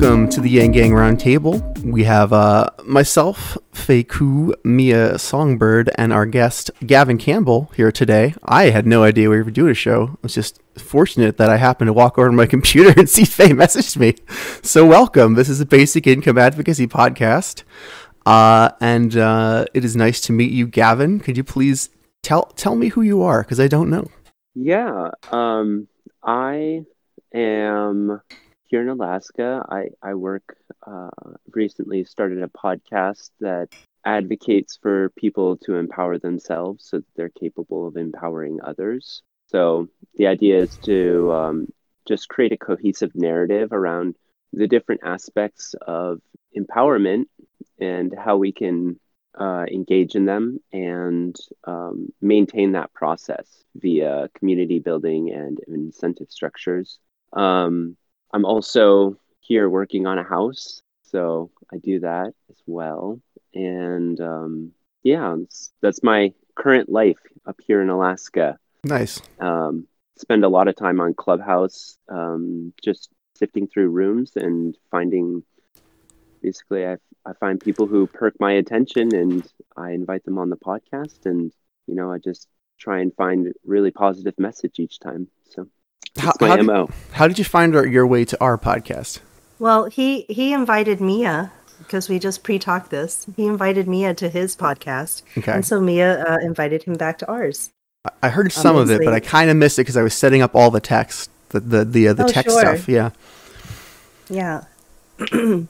Welcome to the Yang Gang Roundtable. We have uh, myself, Feiku, Mia Songbird, and our guest Gavin Campbell here today. I had no idea we were doing a show. I was just fortunate that I happened to walk over to my computer and see Faye messaged me. So welcome. This is a Basic Income Advocacy podcast, uh, and uh, it is nice to meet you, Gavin. Could you please tell tell me who you are because I don't know. Yeah, um, I am here in Alaska. I, I work, uh, recently started a podcast that advocates for people to empower themselves so that they're capable of empowering others. So the idea is to um, just create a cohesive narrative around the different aspects of empowerment and how we can uh, engage in them and um, maintain that process via community building and incentive structures. Um, I'm also here working on a house, so I do that as well. And um, yeah, that's my current life up here in Alaska. Nice. Um, spend a lot of time on Clubhouse, um, just sifting through rooms and finding basically I, I find people who perk my attention and I invite them on the podcast and you know I just try and find really positive message each time. So how, my how MO. Did, how did you find our, your way to our podcast? Well, he he invited Mia because we just pre-talked this. He invited Mia to his podcast, okay. and so Mia uh, invited him back to ours. I heard some Obviously. of it, but I kind of missed it because I was setting up all the text, the the the, uh, the oh, text sure. stuff. Yeah. Yeah.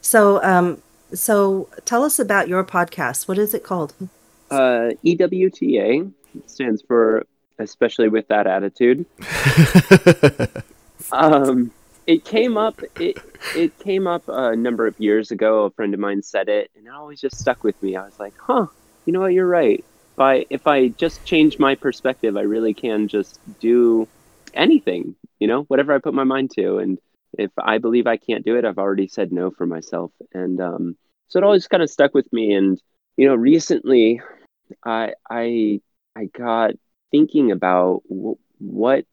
so, um, so tell us about your podcast. What is it called? Uh, EWTA stands for especially with that attitude. um, it came up. It it came up a number of years ago. A friend of mine said it, and it always just stuck with me. I was like, "Huh, you know what? You're right. If I if I just change my perspective, I really can just do anything. You know, whatever I put my mind to. And if I believe I can't do it, I've already said no for myself. And um, so it always kind of stuck with me. And you know, recently, I I I got thinking about w- what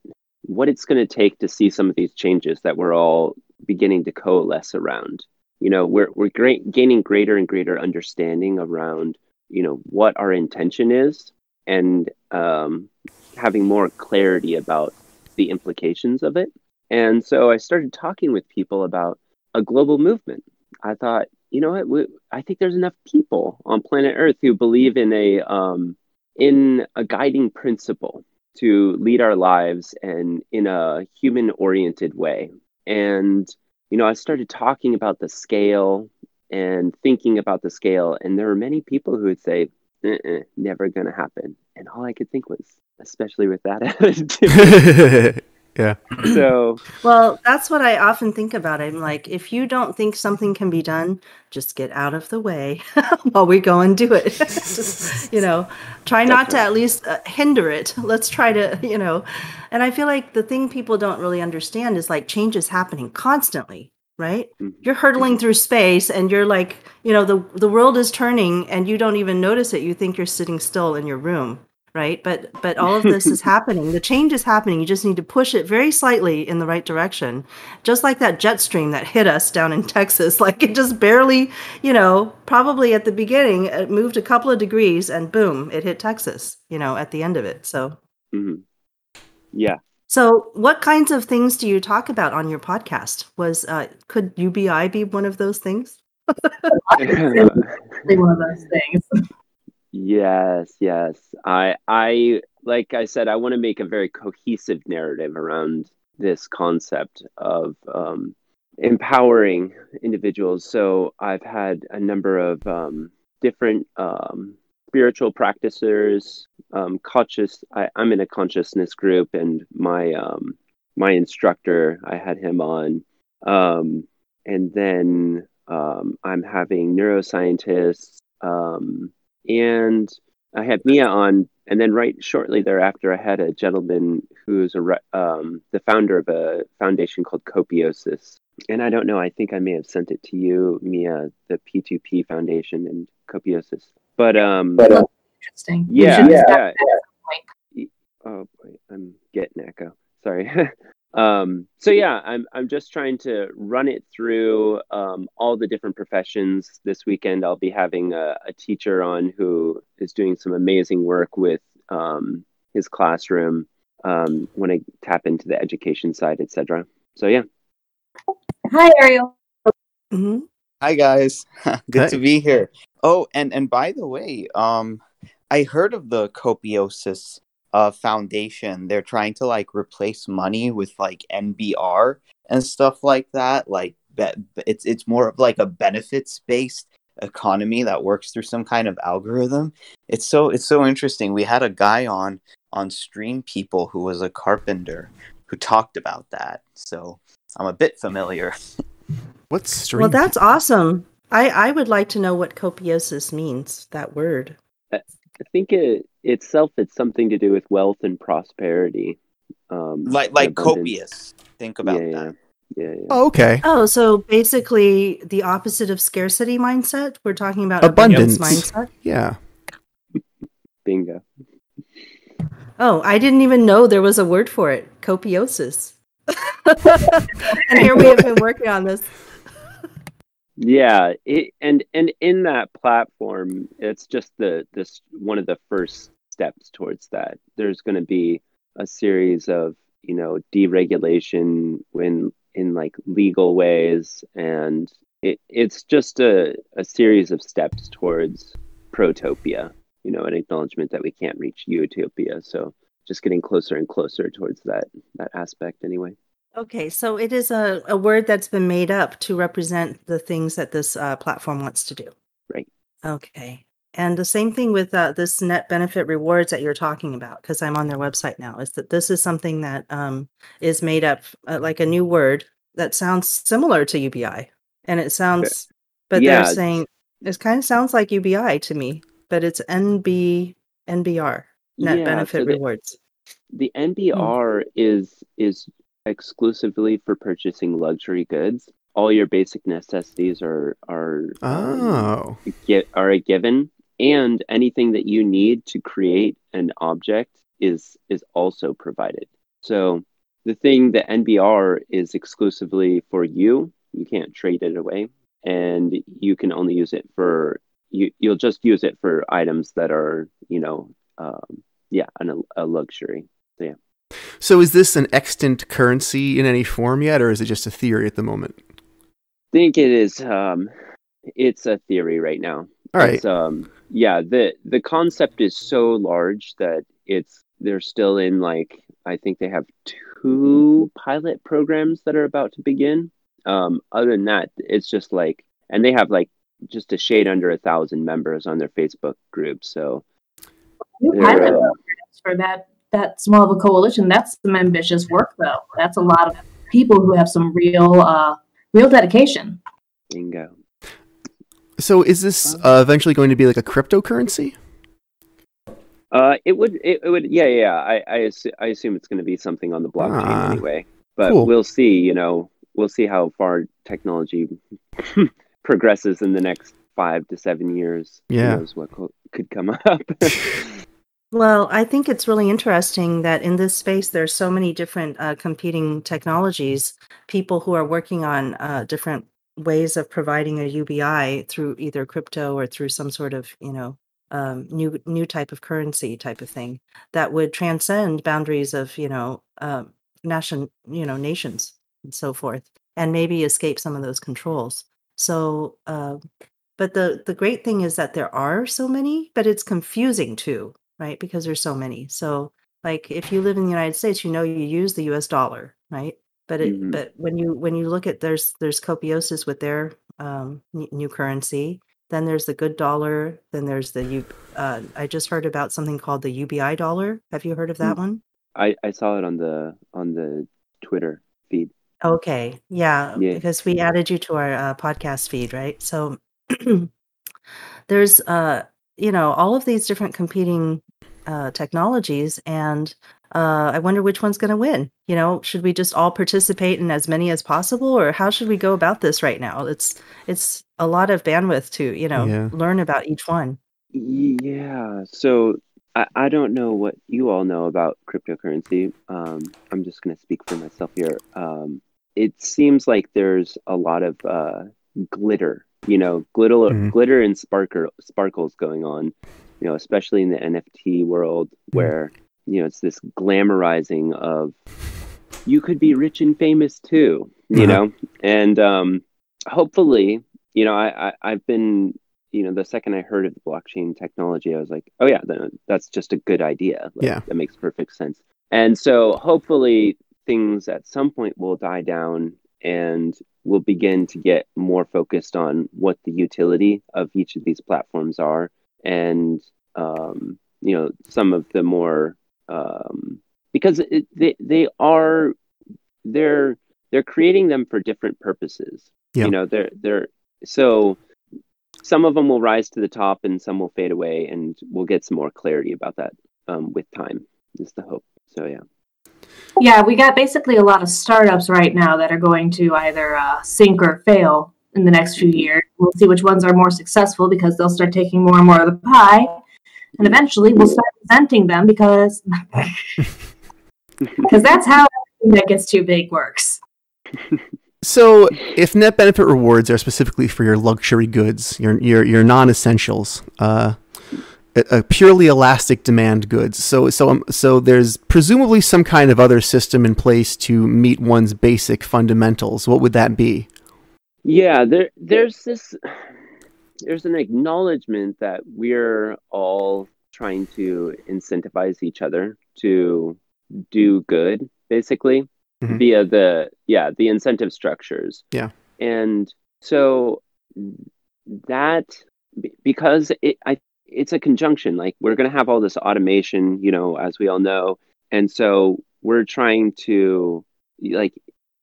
what it's going to take to see some of these changes that we're all beginning to coalesce around. You know, we're we're great, gaining greater and greater understanding around you know what our intention is and um, having more clarity about the implications of it. And so I started talking with people about a global movement. I thought, you know what? We, I think there's enough people on planet Earth who believe in a um, in a guiding principle to lead our lives and in a human oriented way. And, you know, I started talking about the scale and thinking about the scale. And there were many people who would say, uh-uh, never going to happen. And all I could think was, especially with that attitude. Yeah. So, well, that's what I often think about. I'm like, if you don't think something can be done, just get out of the way while we go and do it. just, you know, try not to at least uh, hinder it. Let's try to, you know, and I feel like the thing people don't really understand is like change is happening constantly, right? Mm-hmm. You're hurtling through space and you're like, you know, the the world is turning and you don't even notice it. You think you're sitting still in your room right? But but all of this is happening. The change is happening. You just need to push it very slightly in the right direction. Just like that jet stream that hit us down in texas like it just barely you know probably at the beginning it moved a couple of degrees and boom it hit texas you know at the end of it so. Mm-hmm. yeah. So what kinds of things do you talk about on your podcast? Was uh, could ubi be one of those things? Be one of those things Yes, yes. I I like I said, I want to make a very cohesive narrative around this concept of um, empowering individuals. So I've had a number of um, different um, spiritual practitioners, um, conscious. I, am in a consciousness group, and my um, my instructor, I had him on, um, and then I'm having neuroscientists. And I had Mia on, and then right shortly thereafter, I had a gentleman who's a um, the founder of a foundation called Copiosis. And I don't know, I think I may have sent it to you, Mia, the P2P Foundation and Copiosis. But um, but, uh, interesting. Yeah, yeah. yeah. Oh boy, I'm getting echo. Sorry. Um, so yeah, I'm I'm just trying to run it through um, all the different professions. This weekend, I'll be having a, a teacher on who is doing some amazing work with um, his classroom. Um, when I tap into the education side, etc. So yeah, Hi, Ariel. hmm Hi guys, good Hey. to be here. Oh, and and by the way, um, I heard of the Copiosis uh foundation. They're trying to like replace money with like NBR and stuff like that. Like, be- it's it's more of like a benefits based economy that works through some kind of algorithm. It's so it's so interesting. We had a guy on on Stream People who was a carpenter who talked about that. So I'm a bit familiar. What's stream? Well, that's awesome. I, I would like to know what copiosis means, that word. I think it itself it's something to do with wealth and prosperity. Um, like like copious. Think about yeah, that. Yeah, yeah. Oh, okay. Oh, so basically the opposite of scarcity mindset. We're talking about Abundance. abundance mindset. Yeah. bingo. Oh, I didn't even know there was a word for it. Copiosis. and here we have been working on this. Yeah, it, and and in that platform, it's just the this one of the first steps towards that. There's going to be a series of you know deregulation when in like legal ways, and it, it's just a a series of steps towards protopia. You know, an acknowledgement that we can't reach utopia. So just getting closer and closer towards that that aspect. Anyway. Okay, so it is a, a word that's been made up to represent the things that this uh, platform wants to do. Right. Okay. And the same thing with uh, this net benefit rewards that you're talking about, because I'm on their website now, is that this is something that um, is made up uh, like a new word that sounds similar to UBI. And it sounds, but Yeah. they're saying it kind of sounds like UBI to me, but it's NB, NBR, net Yeah, benefit so the- rewards. the NBR is is exclusively for purchasing luxury goods. All your basic necessities are are um, Oh. get are a given, and anything that you need to create an object is is also provided. So the thing the NBR is exclusively for you. You can't trade it away, and you can only use it for you. You'll just use it for items that are you know um, yeah an, a luxury. So is this an extant currency in any form yet, or is it just a theory at the moment? I think it is um it's a theory right now All right. It's, um yeah the the concept is so large that it's they're still in like i think they have two pilot programs that are about to begin um other than that it's just like and they have like just a shade under a thousand members on their facebook group so New pilot uh, programs for that that small of a coalition. That's some ambitious work, though. That's a lot of people who have some real uh, real dedication. bingo So is this uh, eventually going to be like a cryptocurrency? uh it would it, it would yeah yeah i I, assu- I assume it's going to be something on the blockchain Ah, anyway but cool. we'll see you know we'll see how far technology progresses in the next five to seven years Who Yeah. knows what co- could come up Well, I think it's really interesting that in this space there's so many different uh, competing technologies, people who are working on uh, different ways of providing a UBI through either crypto or through some sort of, you know, um, new new type of currency type of thing that would transcend boundaries of, you know, um nation, you know, nations and so forth, and maybe escape some of those controls. So, uh, but the the great thing is that there are so many, but it's confusing too right? Because there's so many. So, like, if you live in the United States, you know you use the U.S. dollar, right? But it, Mhm. but when you when you look at there's there's copiosis with their um, new currency. Then there's the good dollar. Then there's the U. Uh, I just heard about something called the UBI dollar. Have you heard of that one? I, I saw it on the on the twitter feed Okay, yeah, Yeah. because we added you to our uh, podcast feed, right? So there's, uh, you know, all of these different competing uh, technologies, and uh, I wonder which one's going to win. You know, should we just all participate in as many as possible, or how should we go about this right now? It's it's a lot of bandwidth to you know Yeah. learn about each one. Yeah. So I, I don't know what you all know about cryptocurrency. Um, I'm just going to speak for myself here. Um, it seems like there's a lot of uh, glitter, you know, glitter, Mhm. glitter and sparkle, sparkles going on, you know, especially in the NFT world where, you know, it's this glamorizing of you could be rich and famous too, you Uh-huh. know, and um, hopefully, you know, I, I, I've been you know, the second I heard of the blockchain technology, I was like, oh yeah, that's just a good idea. Like, Yeah. that makes perfect sense. And so hopefully things at some point will die down and we'll begin to get more focused on what the utility of each of these platforms are and um, you know some of the more um, because it, they they are they're they're creating them for different purposes. Yeah. you know they're they're so some of them will rise to the top and some will fade away and we'll get some more clarity about that um, with time is the hope. So yeah Yeah, we got basically a lot of startups right now that are going to either uh, sink or fail in the next few years. We'll see which ones are more successful because they'll start taking more and more of the pie, and eventually we'll start presenting them because because that's how everything that gets too big works. So, if net benefit rewards are specifically for your luxury goods, your your your non-essentials, uh, a, purely elastic demand goods. So so um, so there's presumably some kind of other system in place to meet one's basic fundamentals. What would that be? Yeah, there there's this there's an acknowledgement that we're all trying to incentivize each other to do good, basically, Mhm. via the yeah, the incentive structures. Yeah. And so that because it I it's a conjunction, like we're gonna have all this automation, you know, as we all know. And so we're trying to like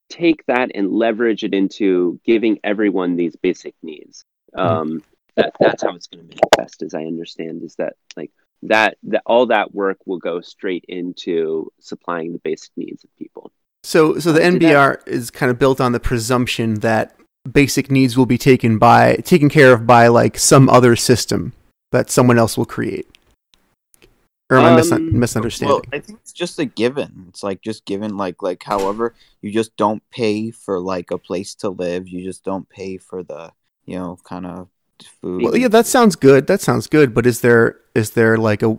take that and leverage it into giving everyone these basic needs. Um, that that's how it's going to manifest, as I understand, is that like that that all that work will go straight into supplying the basic needs of people. So so the NBR is kind of built on the presumption that basic needs will be taken by taken care of by like some other system that someone else will create. Or am I mis- Um, misunderstanding? Well, I think it's just a given. It's like just given, like like however you just don't pay for like a place to live. You just don't pay for the you know kind of food. Well, yeah, that sounds good. That sounds good. But is there is there like a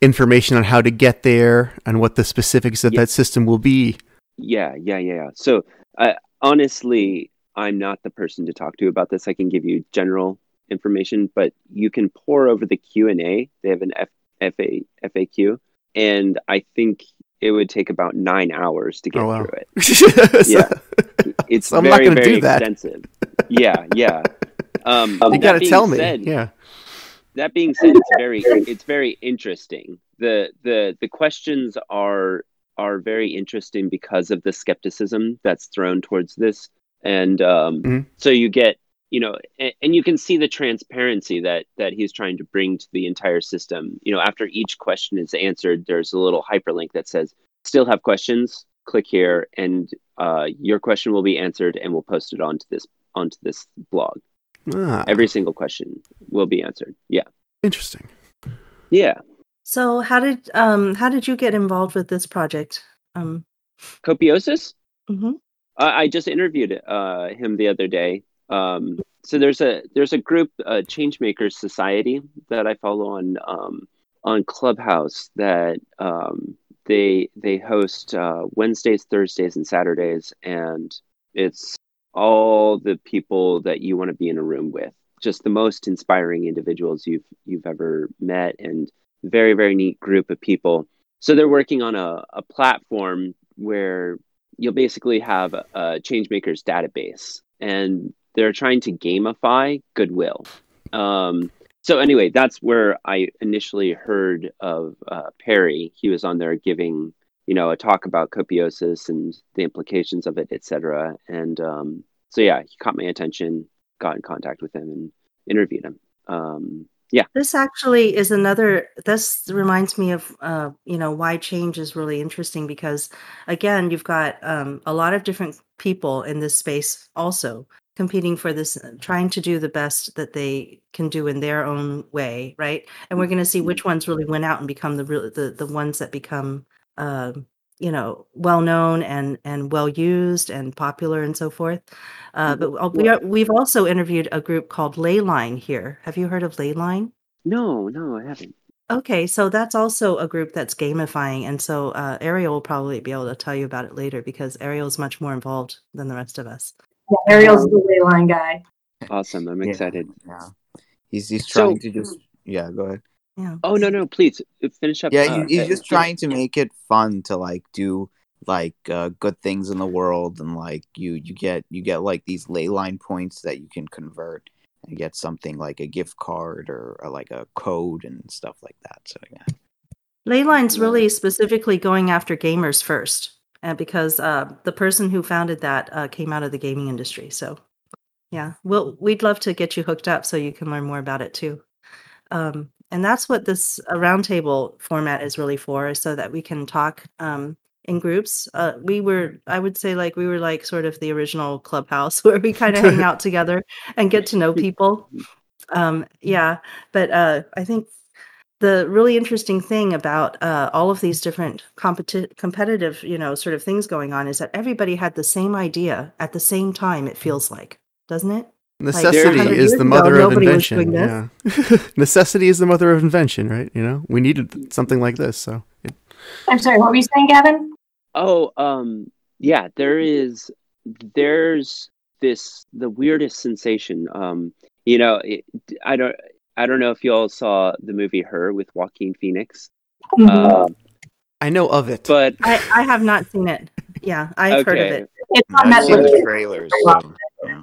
information on how to get there and what the specifics of Yeah. that system will be? Yeah, yeah, yeah. yeah. So uh, honestly, I'm not the person to talk to about this. I can give you general information, but you can pore over the Q and A. They have an F- FA FAQ, and I think it would take about nine hours to get Oh, wow. through it. yeah. It's So I'm not very, very do that. extensive. yeah, yeah. Um, You got to being tell me. said- yeah. that being said, it's very it's very interesting. The the the questions are are very interesting because of the skepticism that's thrown towards this, and um, Mhm. so you get you know, and, and you can see the transparency that that he's trying to bring to the entire system. You know, after each question is answered, there's a little hyperlink that says, "Still have questions? Click here, and uh, your question will be answered, and we'll post it onto this onto this blog. Ah, Every single question will be answered. Yeah, interesting. yeah." So how did um how did you get involved with this project? Um Copiosis. mhm. I, I just interviewed uh, him the other day. Um, so there's a there's a group, uh, Changemakers Society, that I follow on um, on Clubhouse. That um, they they host uh, Wednesdays, Thursdays, and Saturdays, and it's all the people that you want to be in a room with. Just the most inspiring individuals you've you've ever met, and very very neat group of people. So they're working on a, a platform where you'll basically have a, a changemakers database and they're trying to gamify goodwill. Um, so anyway that's where i initially heard of uh, perry. He was on there giving you know a talk about copiosis and the implications of it etc and um, so yeah he caught my attention got in contact with him and interviewed him. Um, yeah. This actually is another. This reminds me of, uh, you know, why change is really interesting because, again, you've got um, a lot of different people in this space also competing for this, trying to do the best that they can do in their own way, right? And we're going to see which ones really win out and become the real the the ones that become, um, you know, well known and and well used and popular and so forth. Uh, but uh, we are, we've also interviewed a group called Leyline here. Have you heard of Leyline? No, no, I haven't. Okay, so that's also a group that's gamifying, and so uh, Ariel will probably be able to tell you about it later because Ariel is much more involved than the rest of us. Yeah, Ariel's the Leyline guy. Awesome. I'm excited. Yeah, he's he's So- trying to just yeah. Go ahead. Yeah. Oh no, no, please uh, finish up. Yeah, uh, he, he's uh, just trying to make it fun to like do like uh, good things in the world, and like you you get you get like these Leyline points that you can convert and get something like a gift card or, or like a code and stuff like that. So yeah, Leyline's really specifically going after gamers first, uh, because uh, the person who founded that uh, came out of the gaming industry. So, yeah, we'll we'd love to get you hooked up so you can learn more about it too. Um, and that's what this uh, roundtable format is really for, is so that we can talk um, in groups. Uh, we were, I would say, like we were like sort of the original clubhouse where we kind of hang out together and get to know people. Um, yeah, but uh, I think the really interesting thing about uh, all of these different competi- competitive, you know, sort of things going on is that everybody had the same idea at the same time. It feels like, doesn't it? Necessity 100 is years the ago, mother of invention. Yeah. Necessity is the mother of invention, right? You know, we needed something like this. So it, I'm sorry, what were you saying, Gavin? Oh, um, yeah, there is, there's this, the weirdest sensation. Um, you know, it, I don't, I don't know if you all saw the movie Her with Joaquin Phoenix, Mm-hmm. um, I know of it. but I, I have not seen it. Yeah, I've heard of it. It's on I've seen Netflix. the trailers. So, yeah.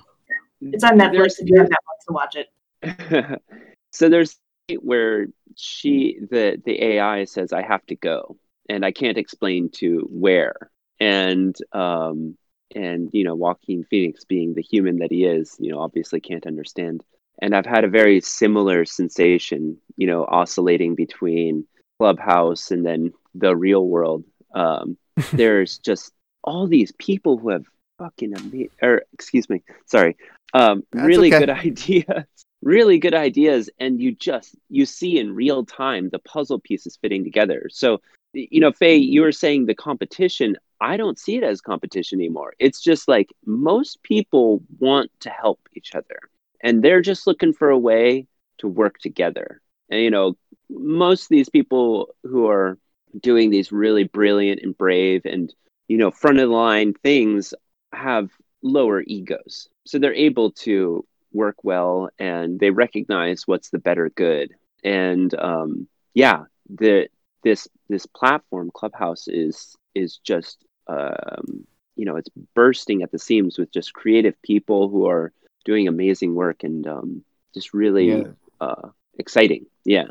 It's on Netflix There's- if you have Netflix to watch it. so there's where she the the AI says I have to go and I can't explain to where and um and you know Joaquin Phoenix being the human that he is you know obviously can't understand and I've had a very similar sensation you know oscillating between Clubhouse and then the real world. Um there's just all these people who have fucking amazing or excuse me sorry um That's really okay. good ideas really good ideas. And you just you see in real time the puzzle pieces fitting together. So you know faye you were saying the competition i don't see it as competition anymore. It's just like most people want to help each other and they're just looking for a way to work together. And you know most of these people who are doing these really brilliant and brave and you know front of the line things have lower egos. So they're able to work well and they recognize what's the better good. And um yeah the this this platform clubhouse is is just um you know it's bursting at the seams with just creative people who are doing amazing work and um just really Yeah. uh exciting yeah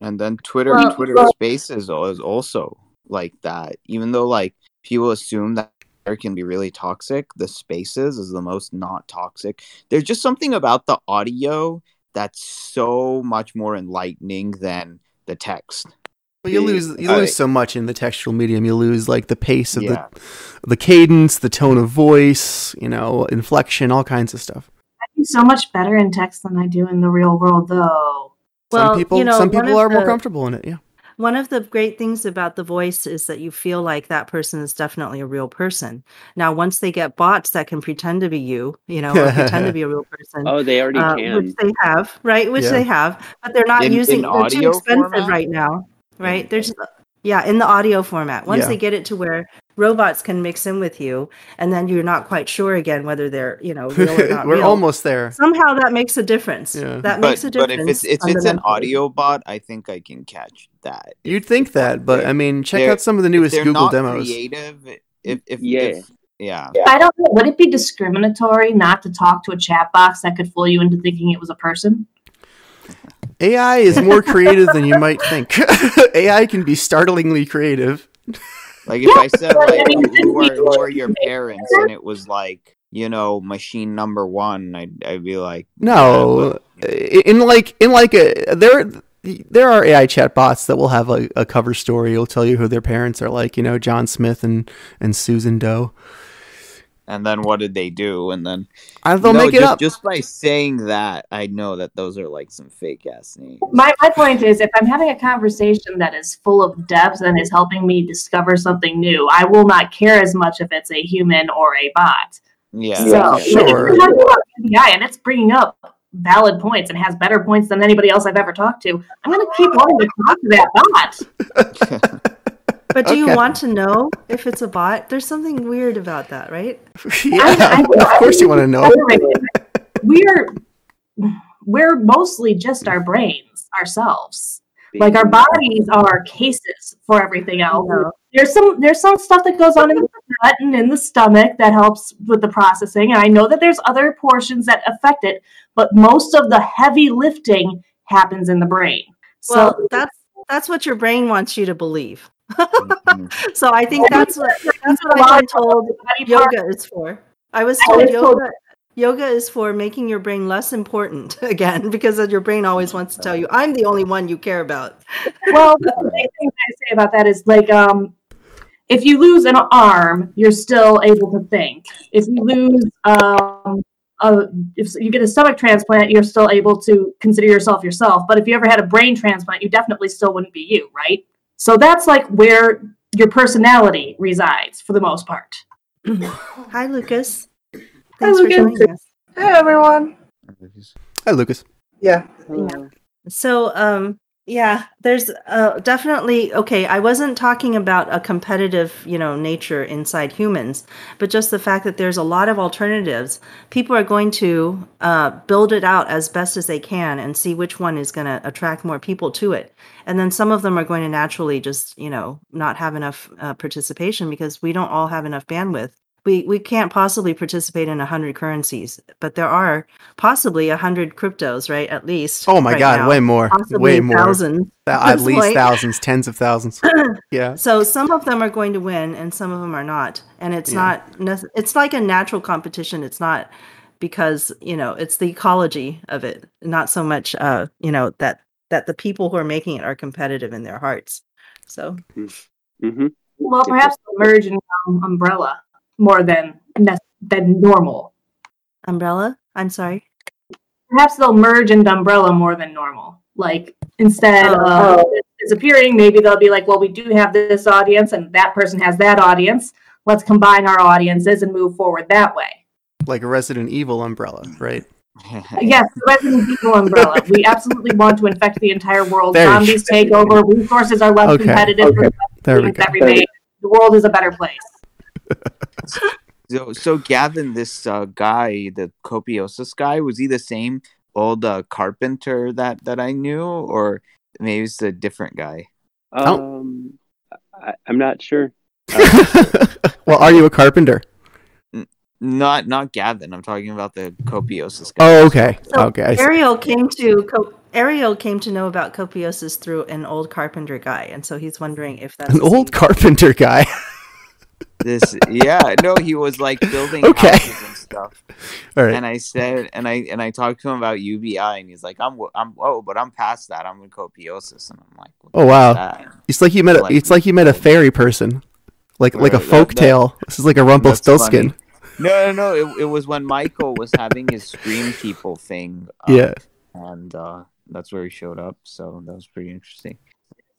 And then Twitter, Well- Twitter well- Spaces is also like that. Even though like people assume that Twitter can be really toxic, the Spaces is the most not toxic. There's just something about the audio that's so much more enlightening than the text. But you lose you I- lose so much in the textual medium. You lose like the pace of Yeah. the the cadence, the tone of voice, you know, inflection, all kinds of stuff. I do so much better in text than I do in the real world, though. Well, some people you know, some people of are more comfortable in it. Yeah. One of the great things about the voice is that you feel like that person is definitely a real person. Now, once they get bots that can pretend to be you, you know, or pretend to be a real person, oh they already uh, can which they have, right? Which Yeah. they have, but they're not In- using. in they're too expensive format? right now, right? They're just yeah, in the audio format. Once Yeah. they get it to where robots can mix in with you, and then you're not quite sure again whether they're you know real or not We're real. almost there. Somehow that makes a difference. Yeah. That But makes a but difference. if it's if it's an audio bot, I think I can catch that. You'd think that, but I mean, check out some of the If newest they're Google not demos. creative. If if Yeah. if, yeah. I don't know. Would it be discriminatory not to talk to a chatbot that could fool you into thinking it was a person? AI is more creative than you might think. AI can be startlingly creative. Like if I said but I like mean, who are who are your parents and it was like you know machine number one, I'd I'd be like No, yeah, in like in like a there there are AI chatbots that will have a, a cover story. It'll tell you who their parents are, like you know John Smith and and Susan Doe. And then what did they do? And then I, they'll No, make it just, up. Just by saying that, I know that those are like some fake ass names. My, my point is, if I'm having a conversation that is full of depth and is helping me discover something new, I will not care as much if it's a human or a bot. Yeah, So, Yeah, sure. you're talking about NBI and it's bringing up valid points and has better points than anybody else I've ever talked to, I'm going to keep wanting to talk to that bot. But do you Okay. want to know if it's a bot? There's something weird about that, right? yeah, I- of course you want to know. We're we're mostly just our brains ourselves. Like our bodies are cases for everything else. No. There's some there's some stuff that goes on in the gut and in the stomach that helps with the processing. And I know that there's other portions that affect it, but most of the heavy lifting happens in the brain. So Well, that's that's what your brain wants you to believe. So I think that's what that's what I've been told yoga is for. I was told was yoga yoga is for making your brain less important again because your brain always wants to tell you I'm the only one you care about. well, the main thing I say about that is like, um, if you lose an arm, you're still able to think. If you lose, um, a, if you get a stomach transplant, you're still able to consider yourself yourself. But if you ever had a brain transplant, you definitely still wouldn't be you, right? So that's like where your personality resides for the most part. Hi Lucas. Hi, Thanks for Lucas. joining us. Hey everyone. Hi, Lucas. Yeah. So, um, yeah, there's uh, definitely okay. I wasn't talking about a competitive, you know, nature inside humans, but just the fact that there's a lot of alternatives. People are going to uh, build it out as best as they can and see which one is going to attract more people to it. And then some of them are going to naturally just, you know, not have enough uh, participation because we don't all have enough bandwidth. We, we can't possibly participate in 100 currencies, but there are possibly 100 cryptos, right? At least. Oh my right God, now way more, possibly way more. thousands. Th- at this least point. thousands, tens of thousands. yeah. So some of them are going to win, and some of them are not. And it's Yeah. not. nec- It's like a natural competition. It's not because you know it's the ecology of it, not so much uh, you know that that the people who are making it are competitive in their hearts. So hmm Well, perhaps they'll merge and become umbrella more than than normal. umbrella. I'm sorry. perhaps they'll merge into umbrella more than normal like instead Oh. of disappearing maybe they'll be like well we do have this audience and that person has that audience let's combine our audiences and move forward that way Like a Resident Evil umbrella, right? yes resident evil umbrella we absolutely want to infect the entire world There zombies take over resources are less Okay. competitive for the There we things go. that remain the world is a better place So, so Gavin, this uh, guy, the Copiosis guy, was he the same old uh, carpenter that that I knew, or maybe it's a different guy? Oh. Um, I, I'm not sure. well, are you a carpenter? Not not Gavin. I'm talking about the Copiosis guy. Oh, okay. So okay. Ariel came to co- Ariel came to know about copiosis through an old carpenter guy, and so he's wondering if that's An the same old guy. carpenter guy. This, yeah, no, he was like building Okay. houses and stuff. All right. And I said, and I and I talked to him about UBI, and he's like, I'm I'm oh, but I'm past that. I'm in Copiosis, and I'm like, what Oh, wow. It's like you met. A, Like- it's like you met a fairy person, like like a Right, that- folk that- tale. This is like a That's Rumpelstiltskin. funny. No, no, no. It, it was when Michael was having his Scream People thing. up, Yeah. and uh, that's where he showed up. So that was pretty interesting.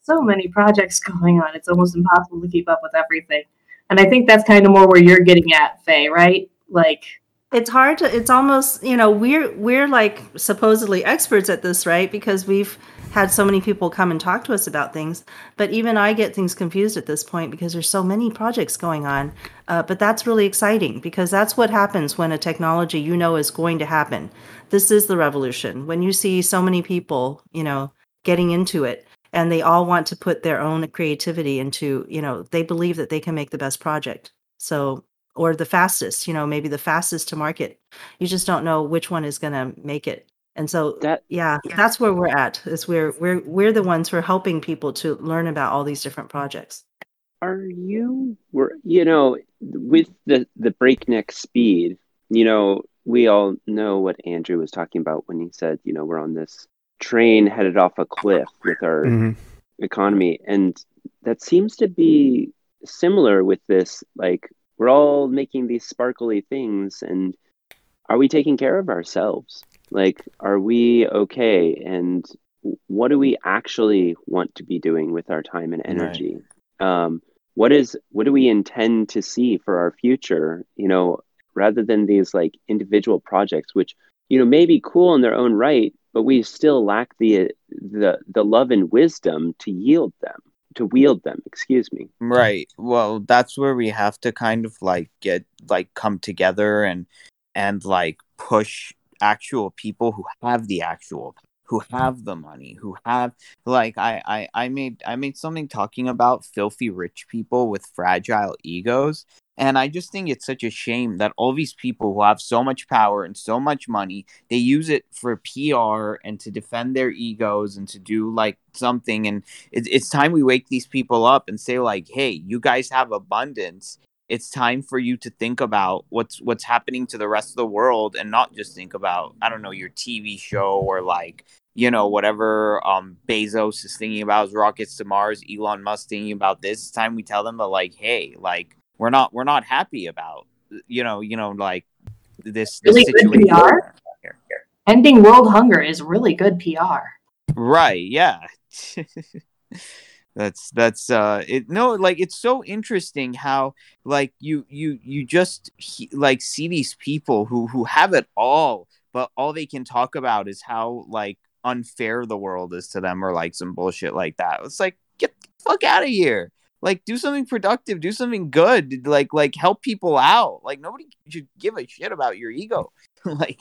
so many projects going on it's almost impossible to keep up with everything and i think that's kind of more where you're getting at faye right? Like it's hard to it's almost you know we're we're like supposedly experts at this right? Because we've had so many people come and talk to us about things. But even i get things confused at this point because there's so many projects going on. Uh, but that's really exciting because that's what happens when a technology you know is going to happen. This is the revolution. When you see so many people you know getting into it and they all want to put their own creativity into you know they believe that they can make the best project so or the fastest, you know, maybe the fastest to market. You just don't know which one is going to make it. And so That yeah, that's where we're at. Is we're we're we're the ones who are helping people to learn about all these different projects. are you were you know with the the breakneck speed you know we all know what andrew was talking about when he said you know we're on this train headed off a cliff with our Mhm. economy. And that seems to be similar with this like we're all making these sparkly things and are we taking care of ourselves? Like are we okay? And what do we actually want to be doing with our time and energy? Um, what is what do we intend to see for our future you know rather than these like individual projects which you know may be cool in their own right but we still lack the the the love and wisdom to yield them to wield them excuse me Right. Well, that's where we have to kind of like get like come together and and like push actual people who have the actual who have the money, who have like I I I made I made something talking about filthy rich people with fragile egos. And I just think it's such a shame that all these people who have so much power and so much money, they use it for PR and to defend their egos and to do like something. And it, it's time we wake these people up and say like, hey, you guys have abundance. It's time for you to think about what's what's happening to the rest of the world and not just think about I don't know your TV show or like you know whatever um Bezos is thinking about his rockets to Mars, Elon Musk thinking about this. It's time we tell them that like, hey, like we're not we're not happy about you know you know like this, this Really good situation. PR? Ending world hunger is really good PR. Right. Yeah. that's that's uh it no like it's so interesting how like you you you just he, like see these people who who have it all but all they can talk about is how like unfair the world is to them or like some bullshit like that it's like get the fuck out of here like do something productive do something good like like help people out like nobody should give a shit about your ego like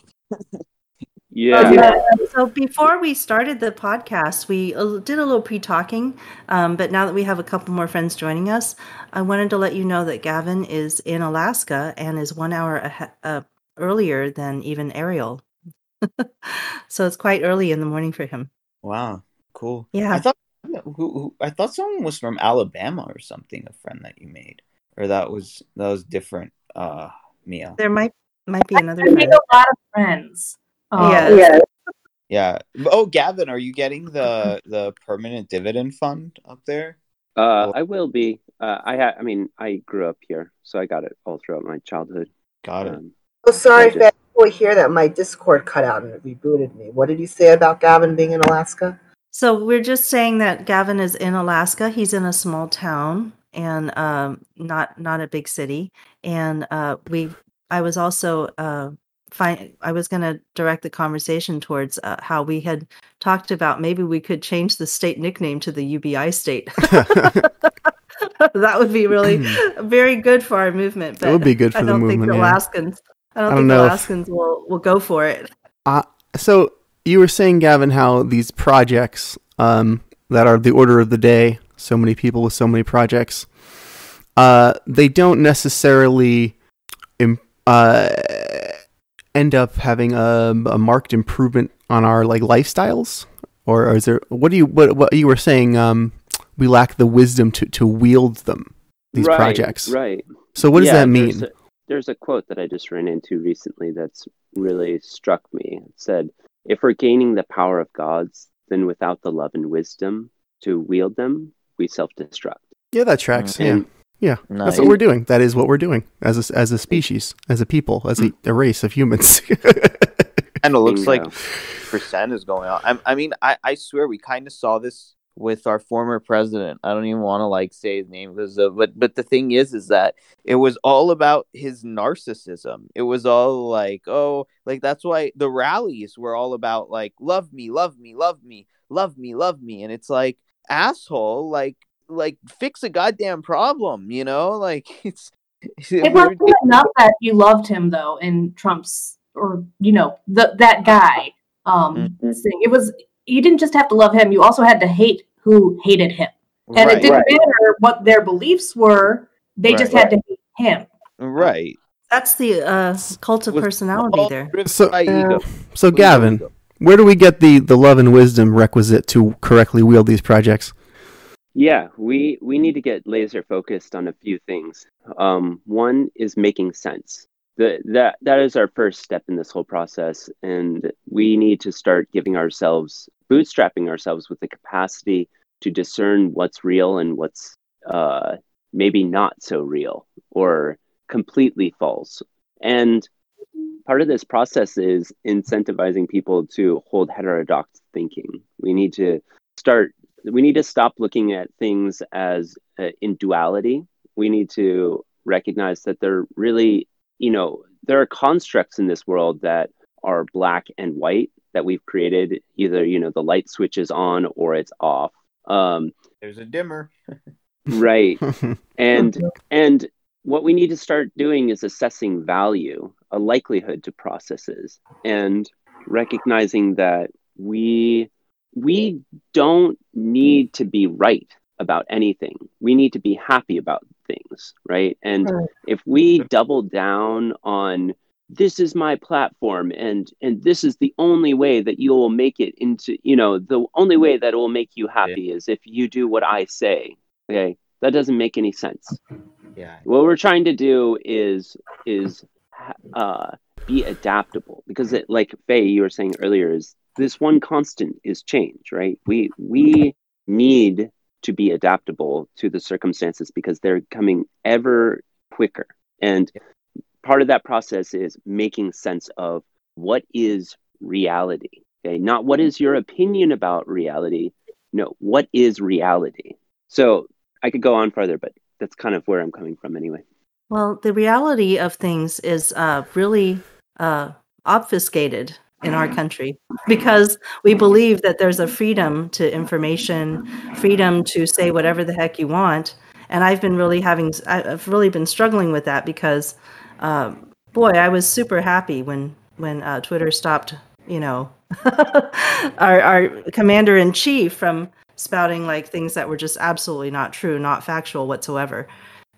yeah Yeah. So before we started the podcast, we uh, did a little pre-talking. Um, but now that we have a couple more friends joining us, I wanted to let you know that Gavin is in Alaska and is one hour ahe- uh, earlier than even Ariel. so it's quite early in the morning for him. Wow, cool. Yeah. I thought who, who I thought someone was from Alabama or something. A friend that you made, or that was that was different. Uh, Mia. There might might be another I make a lot of friends. Um, Yes. Yeah. Oh, Gavin, are you getting the the permanent dividend fund up there? uh, i will be uh, i ha- i mean i grew up here so i got it all throughout my childhood Got it. um, Oh, sorry, Roger. Fat. Before we hear that, my Discord cut out and it rebooted me. What did you say about Gavin being in Alaska? So we're just saying that Gavin is in Alaska. He's in a small town and um, not not a big city. And uh, we, I was also uh, find I was going to direct the conversation towards uh, how we had talked about maybe we could change the state nickname to the UBI state. that would be really very good for our movement. That would be good for I the don't movement, think yeah. Alaskans. I don't, I don't think know if- Alaskans will will go for it. so you were saying, Gavin, how these projects um, that are the order of the day, so many people with so many projects, uh, they don't necessarily uh, end up having a, a marked improvement on our like lifestyles, or, or is there? What do you what what you were saying? Um, we lack the wisdom to to wield them. These right, projects. right So what does Yeah, that there's mean? a, there's a quote that I just ran into recently that's really struck me. It said, If we're gaining the power of gods, then without the love and wisdom to wield them, we self destruct. Yeah, that tracks. Mm. Yeah. And Yeah, that's Nice. what we're doing. That is what we're doing as a, as a species, as a people, as a, a race of humans. And it looks like percent is going on. I, I mean, I, I swear we kind of saw this with our former president. I don't even want to like say his name because, uh, but but the thing is, is that it was all about his narcissism. It was all like, oh, like that's why the rallies were all about like, love me, love me, love me, love me, love me, and it's like, asshole, like like fix a goddamn problem, you know? Like it's. It wasn't enough that you loved him though in Trump's or you know the that guy um Mhm. thing. It was you didn't just have to love him, you also had to hate who hated him. And right, it didn't right. matter what their beliefs were, they just Right. had to hate him. right. That's the uh, cult of Was personality all there. So- by ego. so, Gavin, where do we get the, the love and wisdom requisite to correctly wield these projects? Yeah, we we need to get laser focused on a few things. Um, one is making sense. The, that that is our first step in this whole process, and we need to start giving ourselves bootstrapping ourselves with the capacity to discern what's real and what's uh, maybe not so real, or completely false. And part of this process is incentivizing people to hold heterodox thinking. We need to start, we need to stop looking at things as uh, in duality. We need to recognize that they're really, you know, there are constructs in this world that are black and white that we've created. Either, you know, the light switch is on or it's off. Um, There's a dimmer. right. And, and, what we need to start doing is assessing value, a likelihood to processes, and recognizing that we we don't need to be right about anything. We need to be happy about things, right? And Right. if we double down on this is my platform and and this is the only way that you will make it into, you know, the only way that it will make you happy is if you do what I say. Okay? That doesn't make any sense Yeah. what we're trying to do is is uh, be adaptable because it, like Faye you were saying earlier is this one constant is change right we we need to be adaptable to the circumstances because they're coming ever quicker and part of that process is making sense of what is reality okay? Not what is your opinion about reality no what is reality? So i could go on further but that's kind of where i'm coming from anyway. Well, the reality of things is uh, really uh, obfuscated in our country because we believe that there's a freedom to information, freedom to say whatever the heck you want. And I've been really having, I've really been struggling with that because, um, boy, I was super happy when when uh, Twitter stopped, you know, our our commander in chief from spouting like things that were just absolutely not true, not factual whatsoever.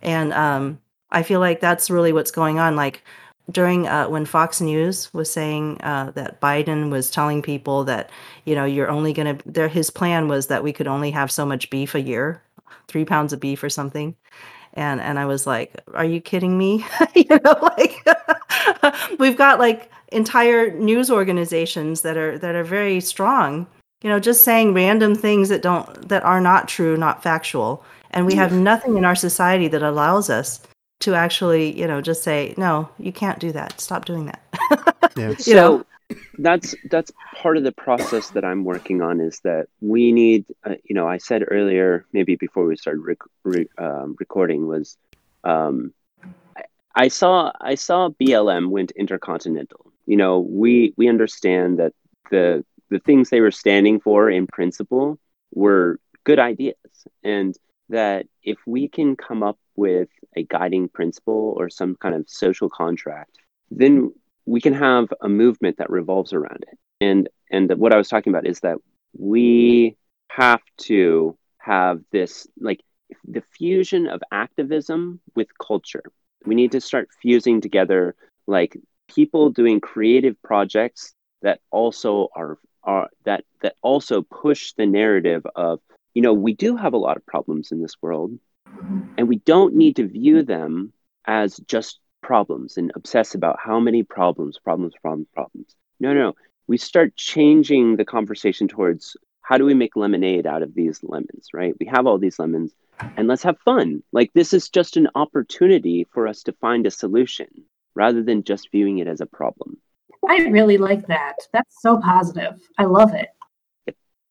And um, I feel like that's really what's going on. Like during uh, when Fox News was saying uh, that Biden was telling people that you know you're only to there his plan was that we could only have so much beef a year, three pounds of beef or something. And and I was like, are you kidding me? you know, like we've got like entire news organizations that are that are very strong. You know, just saying random things that don't that are not true, not factual and we have mm. nothing in our society that allows us to actually you know just say no you can't do that stop doing that Yeah. You know? That's that's part of the process that i'm working on is that we need uh, you know i said earlier maybe before we started rec- re- um, recording was um, I, I saw i saw blm went intercontinental. You know we we understand that the the things they were standing for in principle were good ideas and that if we can come up with a guiding principle or some kind of social contract, then we can have a movement that revolves around it. And and what I was talking about is that we have to have this like the fusion of activism with culture. We need to start fusing together like people doing creative projects that also are are that that also push the narrative of you know we do have a lot of problems in this world and we don't need to view them as just problems and obsess about how many problems problems problems problems no no we start changing the conversation towards how do we make lemonade out of these lemons right we have all these lemons and let's have fun like this is just an opportunity for us to find a solution rather than just viewing it as a problem I really like that. That's so positive. I love it.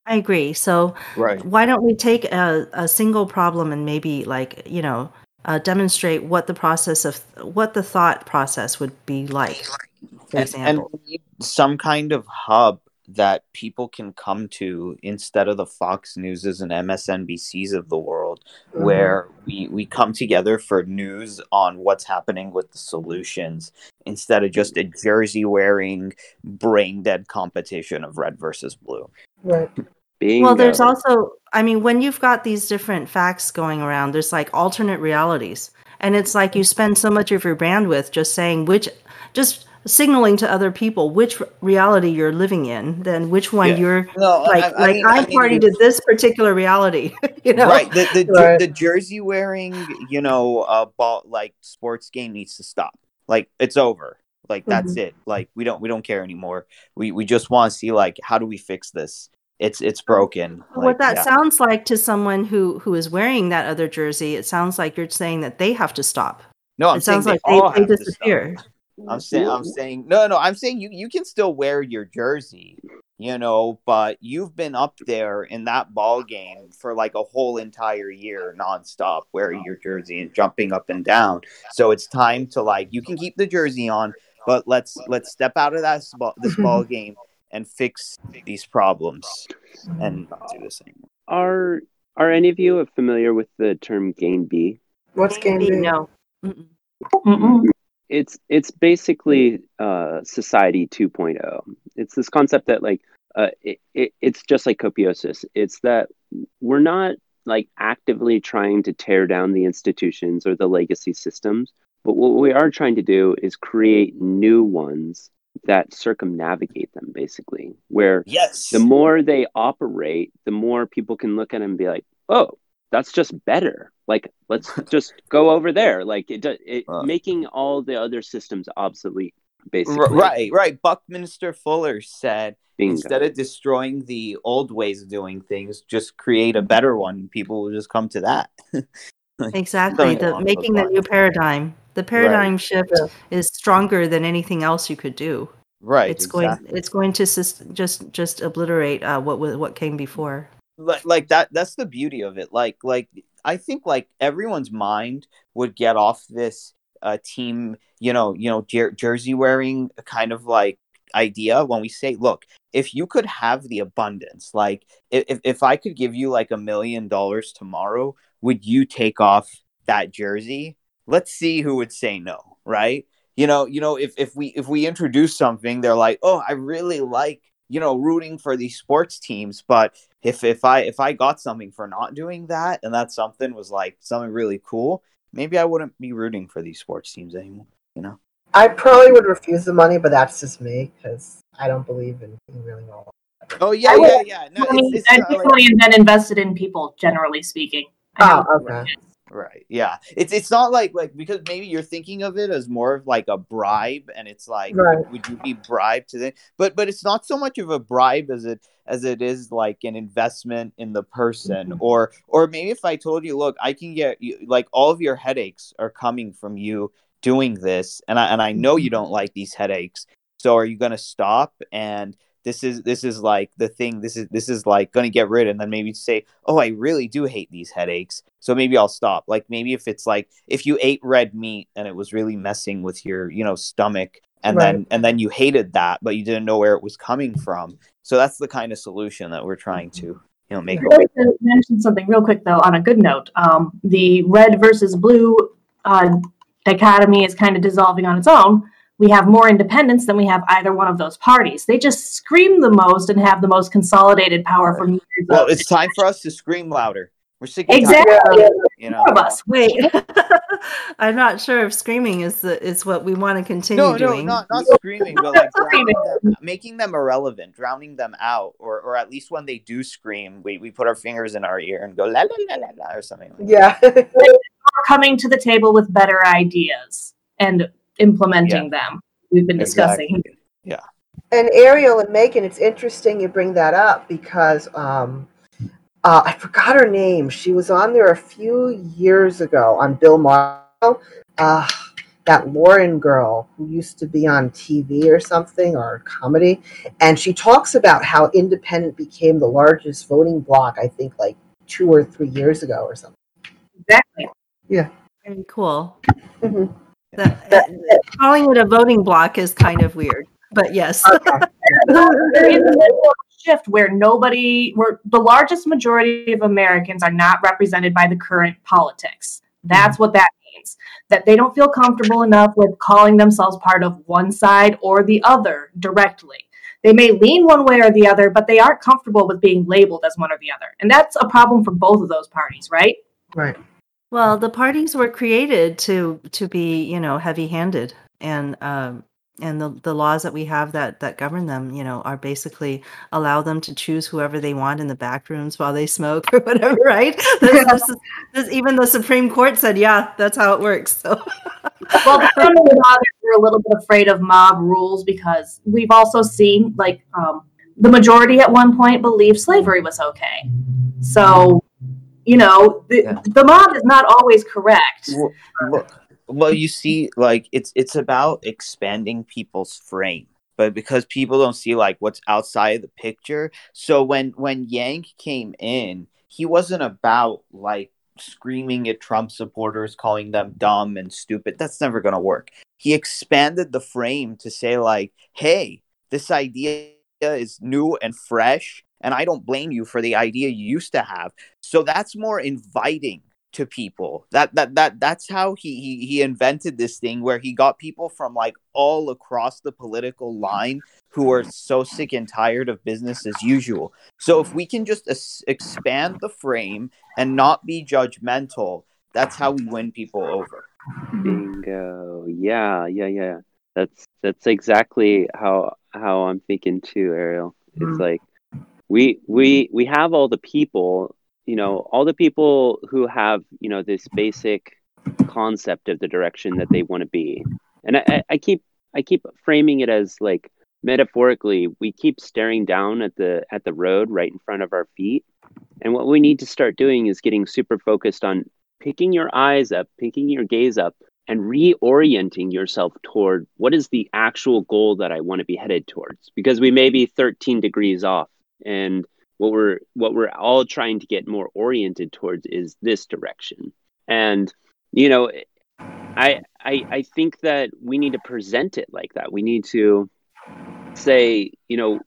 i agree so Right. why don't we take a, a single problem and maybe like you know uh, demonstrate what the process of what the thought process would be like for And, and example we some kind of hub that people can come to instead of the Fox Newses and MSNBCs of the world, where we, we come together for news on what's happening with the solutions instead of just a jersey wearing brain dead competition of red versus blue. Right. being well there's also i mean when you've got these different facts going around there's like alternate realities and it's like you spend so much of your bandwidth just saying which just signaling to other people which reality you're living in then which one Yeah. you're No, like I, I like mean, i'm I mean, party to this particular reality you know Right, the the, Right. the jersey wearing, you know, uh, ball like sports game needs to stop. Like it's over. Like that's it. Like we don't we don't care anymore. We we just want to see like how do we fix this? It's it's broken. what Like, that yeah. sounds like to someone who who is wearing that other jersey it sounds like you're saying that they have to stop No, I'm it sounds they like they, they have to stop. disappear. I'm saying I'm saying no no I'm saying I'm w- saying no no I'm saying you you can still wear your jersey, you know, but you've been up there in that ball game for like a whole entire year nonstop wearing your jersey and jumping up and down. So it's time to like you can keep the jersey on, but let's let's step out of that this ball game and fix these problems and not do this anymore. Are are any of you familiar with the term Game B? What's game B, B? no. Mm-mm. Mm-mm. It's it's basically uh, society 2.0. It's this concept that like uh, it, it, it's just like copiosis. It's that we're not like actively trying to tear down the institutions or the legacy systems, but what we are trying to do is create new ones that circumnavigate them basically where Yes. the more they operate, the more people can look at them and be like, "Oh, that's just better." Like, let's just go over there. Like, it, it Uh. making all the other systems obsolete. Basically, right, right. Buckminster Fuller said Bingo. instead of destroying the old ways of doing things, just create a better one. People will just come to that. Exactly. The making the new paradigm. The paradigm shift Yeah. is stronger than anything else you could do. Right. it's exactly. going it's going to just just obliterate uh, what what came before. like, like that that's the beauty of it like like i think like everyone's mind would get off this uh team you know you know jer- jersey wearing kind of like idea when we say look if you could have the abundance like if, if i could give you like a million dollars tomorrow would you take off that jersey let's see who would say no right you know you know if, if we if we introduce something they're like oh i really like you know rooting for these sports teams but if if I if I got something for not doing that and that something was like something really cool, maybe I wouldn't be rooting for these sports teams anymore. You know? I probably would refuse the money, but that's just me because I don't believe in being really all. Oh yeah, I yeah, yeah. No, I mean, it's, it's uh, I'd not like- and then invested in people, generally speaking. I Oh, okay. Right. Yeah, it's it's not like like because maybe you're thinking of it as more of like a bribe, and it's like Right. would you be bribed to the but but it's not so much of a bribe as it as it is like an investment in the person Mhm. or or maybe if i told you look i can get you like all of your headaches are coming from you doing this and i and i know you don't like these headaches so are you going to stop and this is this is like the thing this is this is like going to get rid and then maybe say oh i really do hate these headaches so maybe i'll stop like maybe if it's like if you ate red meat and it was really messing with your you know stomach and then and then you hated that but you didn't know where it was coming from so that's the kind of solution that we're trying to you know make I'd like to mention something real quick, though, on a good note. Um, the red versus blue uh, dichotomy is kind of dissolving on its own. We have more independence than we have either one of those parties. They just scream the most and have the most consolidated power from years well of it's time for us to scream louder we're sick and exactly tired, you know more of us. Wait, I'm not sure if screaming is the is what we want to continue no, no, doing. not not screaming, but like drowning Screaming. them, uh, making them irrelevant, drowning them out, or or at least when they do scream, we, we put our fingers in our ear and go la la la la la or something. Like Yeah. coming to the table with better ideas and implementing them. We've been that. discussing. Exactly. and Ariel and Megan, it's interesting you bring that up because um, uh, I forgot her name. She was on there a few years ago on Bill Maher. Uh, that Lauren girl who used to be on TV or something or comedy, and she talks about how independent became the largest voting bloc. I think like two or three years ago or something. Exactly. Yeah. Very cool. Mhm. That, uh, calling it a voting block is kind of weird, but yes. Okay. there is a shift where nobody, where the largest majority of Americans are not represented by the current politics. That's what that means. That they don't feel comfortable enough with calling themselves part of one side or the other directly. They may lean one way or the other, but they aren't comfortable with being labeled as one or the other. And that's a problem for both of those parties, right? Right. Well, the parties were created to to be, you know, heavy-handed, and um, and the the laws that we have that that govern them, you know, are basically allow them to choose whoever they want in the back rooms while they smoke or whatever, right? This, this is, this, even the Supreme Court said, yeah, that's how it works. So, well, the problem with mob, we're a little bit afraid of mob rules because we've also seen like um, the majority at one point believed slavery was okay. So, you know, the, Yeah. the mob is not always correct. Look, Well, you see, like it's it's about expanding people's frame, but because people don't see like what's outside of the picture. So when when Yang came in, he wasn't about like screaming at Trump supporters, calling them dumb and stupid. That's never gonna work. He expanded the frame to say like, hey, this idea is new and fresh, and I don't blame you for the idea you used to have. So that's more inviting to people. That that that that's how he, he he invented this thing where he got people from like all across the political line who are so sick and tired of business as usual. So if we can just es- expand the frame and not be judgmental, that's how we win people over. Bingo. Yeah, yeah, yeah. That's that's exactly how how I'm thinking too, Ariel. It's Mhm. like we we we have all the people, you know, all the people who have, you know, this basic concept of the direction that they want to be. And I, I- keep I keep framing it as like metaphorically, we keep staring down at the at the road right in front of our feet. And what we need to start doing is getting super focused on picking your eyes up, picking your gaze up, and reorienting yourself toward what is the actual goal that I want to be headed towards. Because we may be 13 degrees off, and what we're what we're all trying to get more oriented towards is this direction. And you know, I I I think that we need to present it like that. We need to say, you know,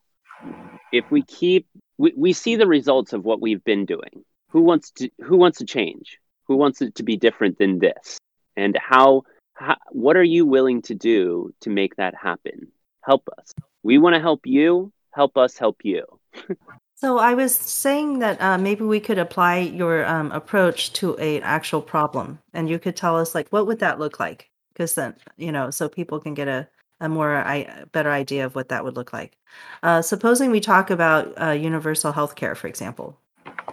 if we keep we, we see the results of what we've been doing. Who wants to who wants to change? Who wants it to be different than this? And how, how what are you willing to do to make that happen? Help us. We want to help you. Help us help you. So I was saying that uh, maybe we could apply your um, approach to a actual problem, and you could tell us like what would that look like? Because then you know, so people can get a a more I, better idea of what that would look like. Uh, supposing we talk about uh, universal health care, for example,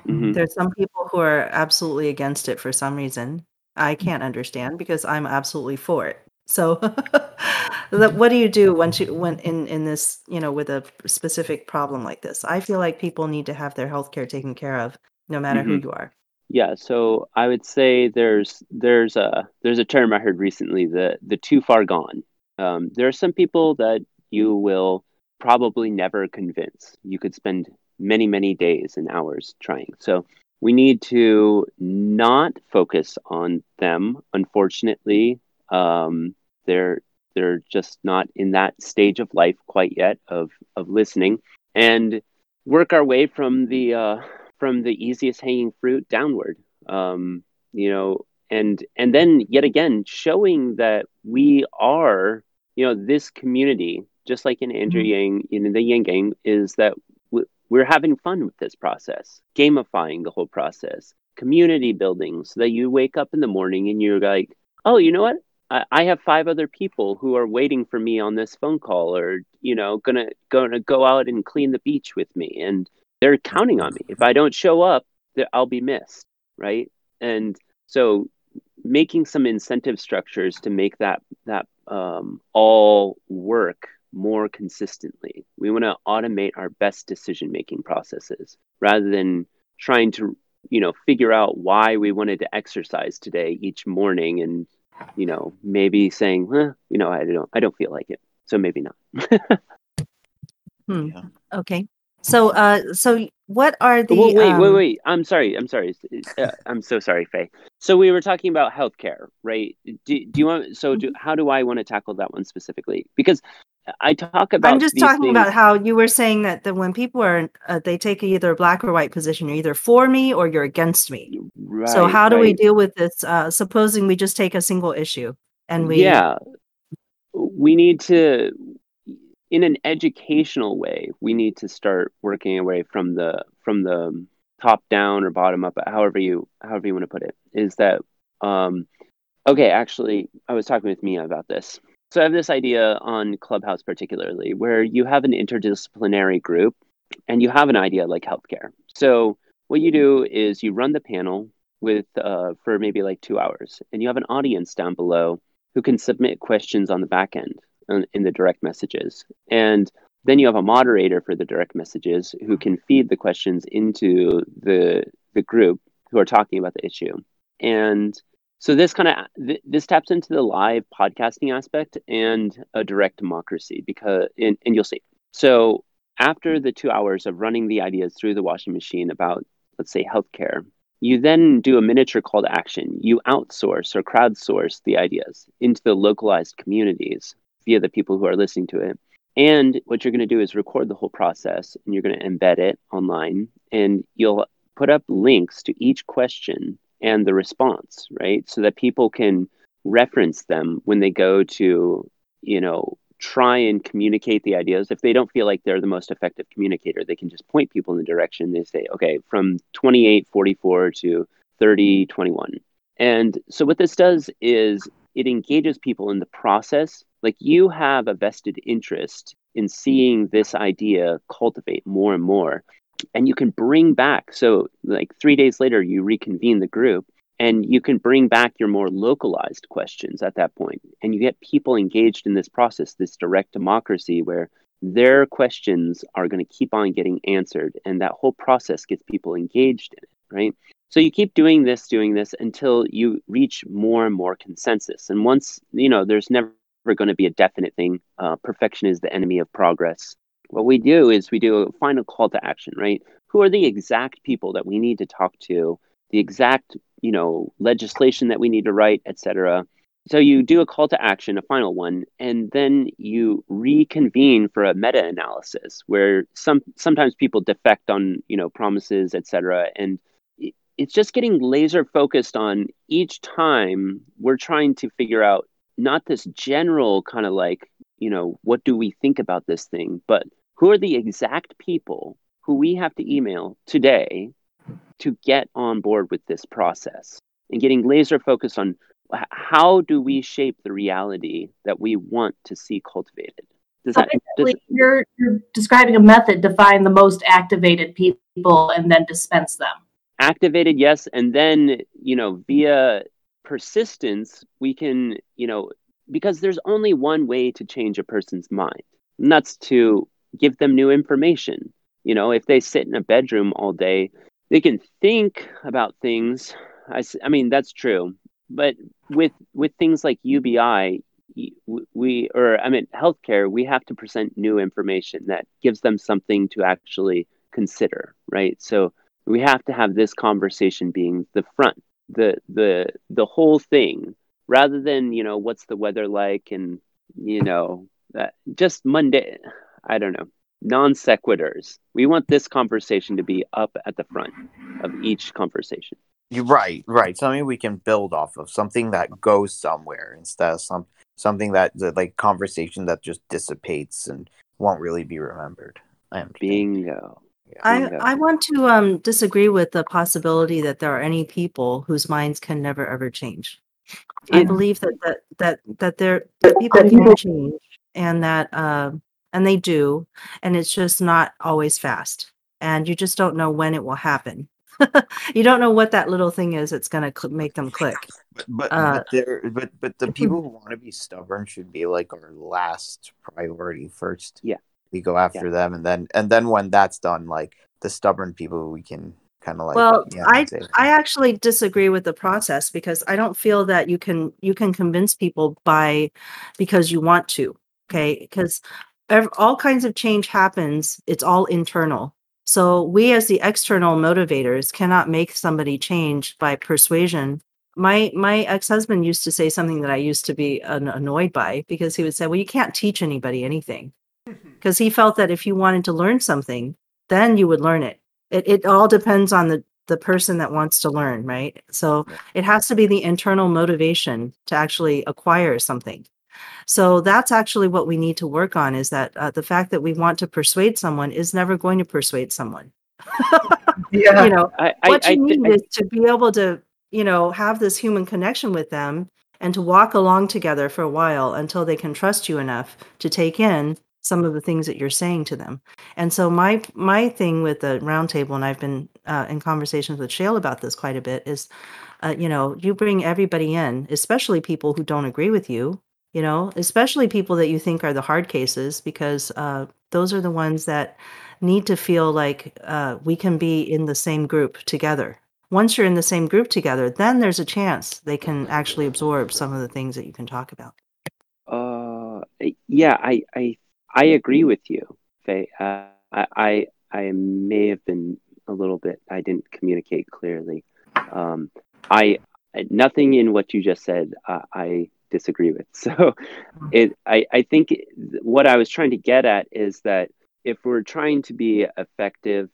Mhm. there's some people who are absolutely against it for some reason. I can't understand because I'm absolutely for it. So, what do you do once you when in in this you know with a specific problem like this? I feel like people need to have their health care taken care of, no matter who Mhm. you are. Yeah, so I would say there's there's a there's a term I heard recently the the too far gone. Um, there are some people that you will probably never convince. You could spend many many days and hours trying. So we need to not focus on them. Unfortunately, um, they're they're just not in that stage of life quite yet of of listening and work our way from the uh, from the easiest hanging fruit downward. Um, you know and and then yet again showing that we are you know this community just like in andrew yang in the yang gang is that we're having fun with this process gamifying the whole process community building so that you wake up in the morning and you're like oh you know what I, have five other people who are waiting for me on this phone call or you know gonna gonna go out and clean the beach with me. And they're counting on me. If i don't show up i'll be missed right? And so making some incentive structures to make that that um, all work more consistently. We want to automate our best decision making processes rather than trying to you know figure out why we wanted to exercise today each morning and you know maybe saying huh, you know i don't i don't feel like it so maybe not Hmm. Yeah. Okay. So, uh, so what are the? Well, wait, wait, um, wait. I'm sorry. I'm sorry. Uh, I'm so sorry, Faye. So we were talking about healthcare, right? Do, do you want? So, do, how do I want to tackle that one specifically? Because I talk about. I'm just talking things- about how you were saying that, that when people are, uh, they take either a black or white position, you're either for me or you're against me. Right, so how do we deal with this? Uh, supposing we just take a single issue and we, yeah we need to in an educational way we need to start working away from the from the top down or bottom up however you however you want to put it is that um okay actually i was talking with mia about this so i have this idea on clubhouse particularly where you have an interdisciplinary group and you have an idea like healthcare so what you do is you run the panel with uh, for maybe like two hours and you have an audience down below who can submit questions on the back end uh, in the direct messages. And then you have a moderator for the direct messages who mm-hmm. can feed the questions into the the group who are talking about the issue. And so this kind of th- this taps into the live podcasting aspect and a direct democracy because and, and you'll see. So after the two hours of running the ideas through the washing machine about let's say healthcare you then do a miniature call to action. You outsource or crowdsource the ideas into the localized communities via the people who are listening to it and what you're going to do is record the whole process and you're going to embed it online and you'll put up links to each question and the response, right? So that people can reference them when they go to, you know, try and communicate the ideas. If they don't feel like they're the most effective communicator, they can just point people in the direction. They say, okay, from 2844 to 3021. And so what this does is it engages people in the process. Like you have a vested interest in seeing this idea cultivate more and more and you can bring back so like three days later you reconvene the group and you can bring back your more localized questions at that point and you get people engaged in this process this direct democracy where their questions are going to keep on getting answered and that whole process gets people engaged in it right? So you keep doing this doing this until you reach more and more consensus and once you know there's never going to be a definite thing uh, perfection is the enemy of progress what we do is we do a final call to action, right? Who are the exact people that we need to talk to, the exact, you know, legislation that we need to write, etc. So you do a call to action, a final one, and then you reconvene for a meta-analysis where some sometimes people defect on, you know, promises, etc. And it's just getting laser focused on each time we're trying to figure out not this general kind of like you know, what do we think about this thing? But who are the exact people who we have to email today to get on board with this process and getting laser focused on how do we shape the reality that we want to see cultivated? Does that, does, you're, you're describing a method to find the most activated people and then dispense them. Activated, yes, and then you know via persistence we can you know because there's only one way to change a person's mind, and that's to give them new information. You know, if they sit in a bedroom all day, they can think about things. I, I mean, that's true. But with with things like UBI, we or I mean healthcare, we have to present new information that gives them something to actually consider, right? So we have to have this conversation being the front, the the the whole thing rather than you know what's the weather like and you know uh, just monday i don't know non sequiturs. We want this conversation to be up at the front of each conversation. You're right right. Something we can build off of something that goes somewhere instead of some something that like conversation that just dissipates and won't really be remembered. I am bingo I, I want to um, disagree with the possibility that there are any people whose minds can never ever change. I believe that that that that there that people can change and that um and they do and it's just not always fast and you just don't know when it will happen. you don't know what that little thing is that's going to cl- make them click. But but uh, but, but but the people who want to be stubborn should be like our last priority first. Yeah. We go after yeah. them and then and then when that's done like the stubborn people we can kind of like well yeah, i i actually disagree with the process because i don't feel that you can you can convince people by because you want to okay? Because all kinds of change happens it's all internal. So we as the external motivators cannot make somebody change by persuasion. My my ex-husband used to say something that i used to be annoyed by because he would say well you can't teach anybody anything because he felt that if you wanted to learn something then you would learn it. It, it all depends on the the person that wants to learn right? So it has to be the internal motivation to actually acquire something. So that's actually what we need to work on is that uh, the fact that we want to persuade someone is never going to persuade someone. Yeah. You know I, what I, you need I, is to be able to you know have this human connection with them and to walk along together for a while until they can trust you enough to take in some of the things that you're saying to them. And so my my thing with the roundtable, and I've been uh, in conversations with Shale about this quite a bit, is, uh, you know, you bring everybody in, especially people who don't agree with you. You know, especially people that you think are the hard cases, because uh, those are the ones that need to feel like uh, we can be in the same group together once you're in the same group together, then there's a chance they can actually absorb some of the things that you can talk about. Uh, yeah, I, I, I agree with you, Faye. Uh, I, I, I may have been a little bit. I didn't communicate clearly. Um, I, nothing in what you just said. Uh, I disagree with. So, it. I, I think what I was trying to get at is that if we're trying to be effective,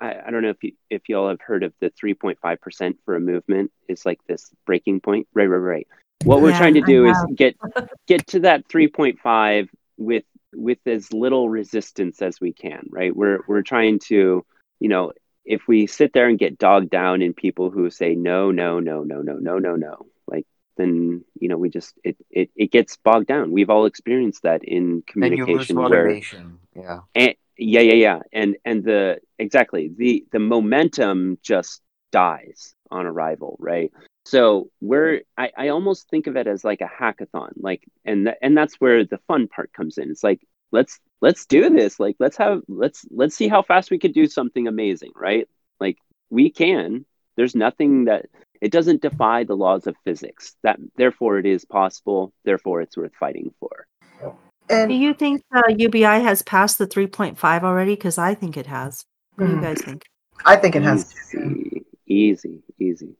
I, I don't know if you, if y'all have heard of the 3.5% for a movement is like this breaking point. Right, right, right. What we're trying to do is get get to that 3.5 with with as little resistance as we can, right? We're we're trying to, you know, if we sit there and get dogged down in people who say no, no, no, no, no, no, no, no, like then you know we just it it, it gets bogged down. We've all experienced that in Then you lose communication where. Yeah. and yeah yeah yeah and and the exactly the the momentum just dies on arrival right so we're I, I almost think of it as like a hackathon like and th- and that's where the fun part comes in it's like let's let's do this like let's have let's let's see how fast we could do something amazing right like we can there's nothing that it doesn't defy the laws of physics that therefore it is possible therefore it's worth fighting for Do you think uh, UBI has passed the 3.5 already? Because I think it has. What do you Mhm. guys think? I think it has. easy easy easy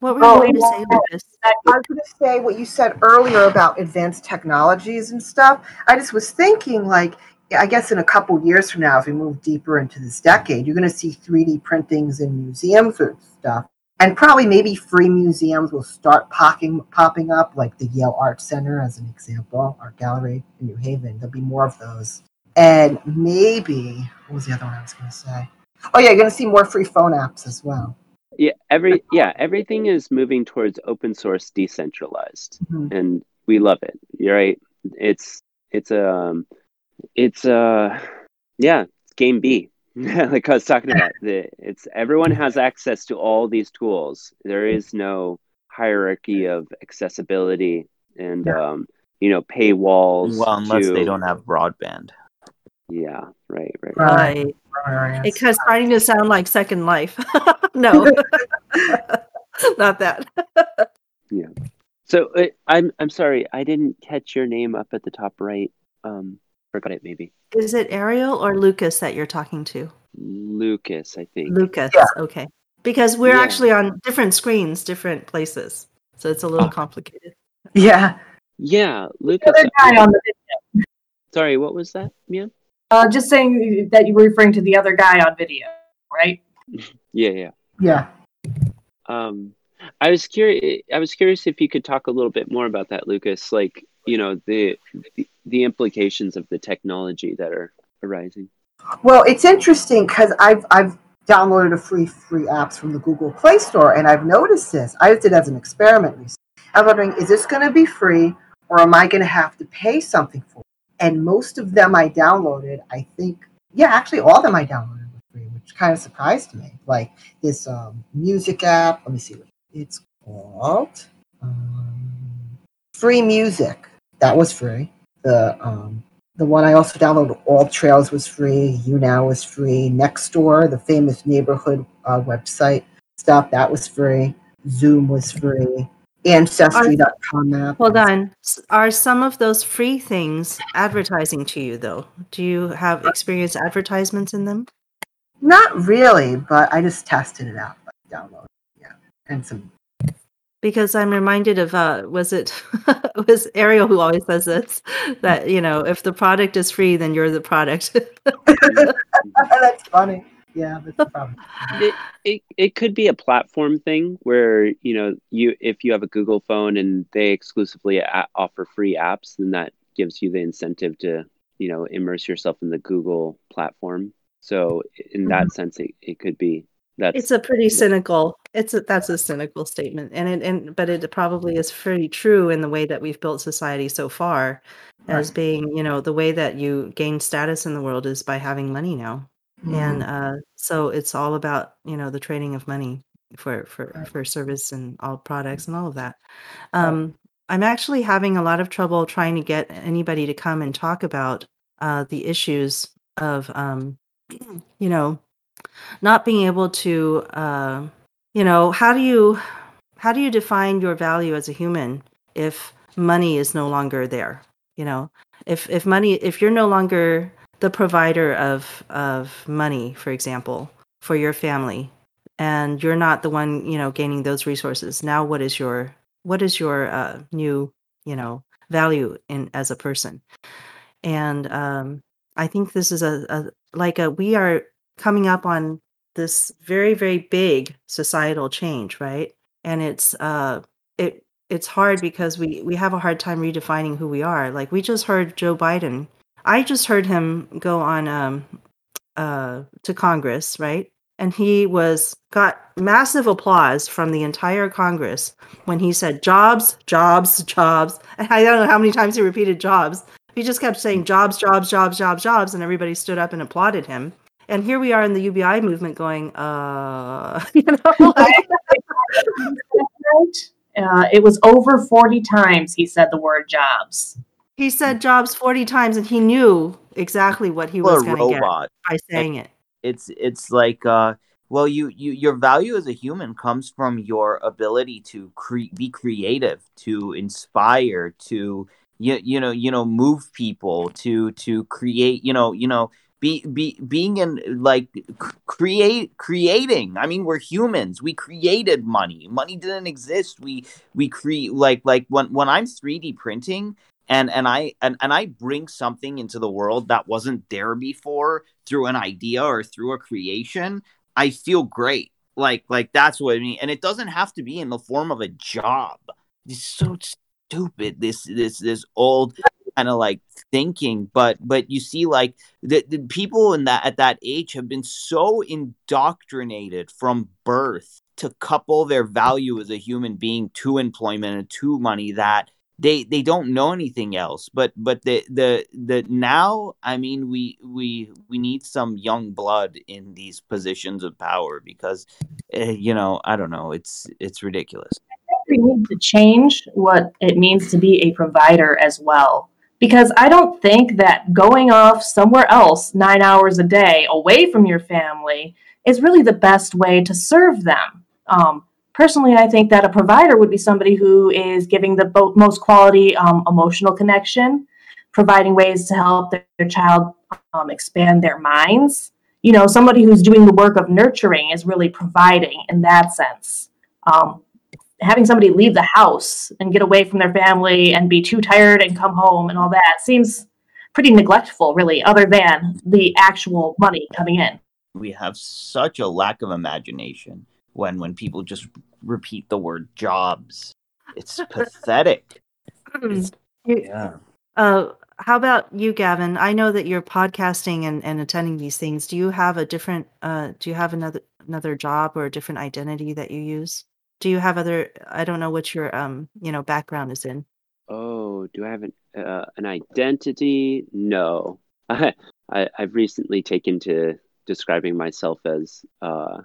What were Oh, you going to say, Lucas? I was going to say what you said earlier about advanced technologies and stuff. I just was thinking, like, I guess in a couple years from now, as we move deeper into this decade, you're going to see 3D printings in museums and stuff. And probably maybe free museums will start popping, popping up, like the Yale Art Center, as an example, Art Gallery in New Haven. There'll be more of those. And maybe, what was the other one I was going to say? Oh, yeah, you're going to see more free phone apps as well. Yeah every yeah everything is moving towards open source decentralized Mhm. and we love it you're right it's it's um it's uh yeah it's game b like i was talking about the it's everyone has access to all these tools there is no hierarchy of accessibility and Yeah. um you know paywalls Well, unless to, they don't have broadband. Yeah right right Right. Right. It's starting to sound like Second Life. no, not that. Yeah. So uh, i'm i'm sorry i didn't catch your name up at the top right um forgot it maybe Is it Ariel or Lucas that you're talking to? Lucas, I think. Lucas. Yeah. Okay. Because we're Yeah. actually on different screens, different places. So it's a little complicated. Yeah. Yeah, The Lucas. other guy on the video. Sorry, what was that? Yeah. Uh, just saying that you were referring to the other guy on video, right? Yeah, yeah. Yeah. Um, I was curious. I was curious if you could talk a little bit more about that, Lucas. Like, you know, the the, the implications of the technology that are arising. Well, it's interesting because I've I've downloaded a free free apps from the Google Play Store, and I've noticed this. I did it as an experiment recently. I'm wondering, is this going to be free, or am I going to have to pay something for? And most of them I downloaded, I think, yeah, actually all of them I downloaded were free, which kind of surprised me. Like this um, music app. Let me see what it's called. Um, free music. That was free. The um, the one I also downloaded, All Trails, was free. YouNow was free. Nextdoor, the famous neighborhood uh, website stuff, that was free. Zoom was free. Ancestry.com app. Hold on. Are some of those free things advertising to you, though? Do you have experience advertisements in them? Not really, but I just tested it out. Like download, yeah, and some. Because I'm reminded of uh, was it was Ariel who always says this that you know if the product is free, then you're the product. that's funny. Yeah, that's the problem. It, it it could be a platform thing where you know you if you have a Google phone and they exclusively a- offer free apps, then that gives you the incentive to you know immerse yourself in the Google platform. So in that mm-hmm. sense, it, it could be that's it's a pretty cynical. It's a, that's a cynical statement, and it and but it probably is pretty true in the way that we've built society so far, as being you know the way that you gain status in the world is by having money now. And uh, so it's all about you know the trading of money for for Right. for service and all products and all of that um, i'm actually having a lot of trouble trying to get anybody to come and talk about uh, the issues of um, you know not being able to uh, you know, how do you how do you define your value as a human if money is no longer there? You know, if if money if you're no longer the provider of of money, for example, for your family, and you're not the one, you know, gaining those resources. Now, what is your what is your uh, new, you know, value in as a person? And um, I think this is a, a like a we are coming up on this very very big societal change, right? And it's uh it it's hard because we we have a hard time redefining who we are. Like we just heard Joe Biden. I just heard him go on um uh to Congress, right? And he was got massive applause from the entire Congress when he said jobs, jobs, jobs. And I don't know how many times he repeated jobs. He just kept saying jobs, jobs, jobs, jobs, jobs, and everybody stood up and applauded him. And here we are in the UBI movement going, uh, you know, like, Uh, it was over 40 times he said the word jobs. He said jobs 40 times and he knew exactly what he Well, was going to get by saying it. It's it's like uh well you, you your value as a human comes from your ability to cre- be creative, to inspire, to you, you know you know move people, to to create you know you know be be being in like create creating. I mean we're humans. We created money. Money didn't exist. We we create like like when when i'm 3d printing and and i and, and i bring something into the world that wasn't there before through an idea or through a creation i feel great. Like like that's what i mean. And it doesn't have to be in the form of a job. It's so stupid this this this old kind of like thinking. But but you see like the, the people in that at that age have been so indoctrinated from birth to couple their value as a human being to employment and to money that they they don't know anything else but but the the the now i mean we we we need some young blood in these positions of power because uh, you know i don't know it's it's ridiculous we need to change what it means to be a provider as well. Because I don't think that going off somewhere else nine hours a day away from your family is really the best way to serve them. Um, personally, I think that a provider would be somebody who is giving the bo- most quality um, emotional connection, providing ways to help their, their child um, expand their minds. You know, somebody who's doing the work of nurturing is really providing in that sense. Um, having somebody leave the house and get away from their family and be too tired and come home and all that seems pretty neglectful, really, other than the actual money coming in. we have such a lack of imagination when when people just repeat the word jobs it's pathetic It's- yeah Uh, how about you, Gavin? I know that you're podcasting and, and attending these things. Do you have a different? Uh, do you have another another job or a different identity that you use? Do you have other? I don't know what your um you know background is in. Oh, do I have an uh, an identity? No. I, I I've recently taken to describing myself as uh,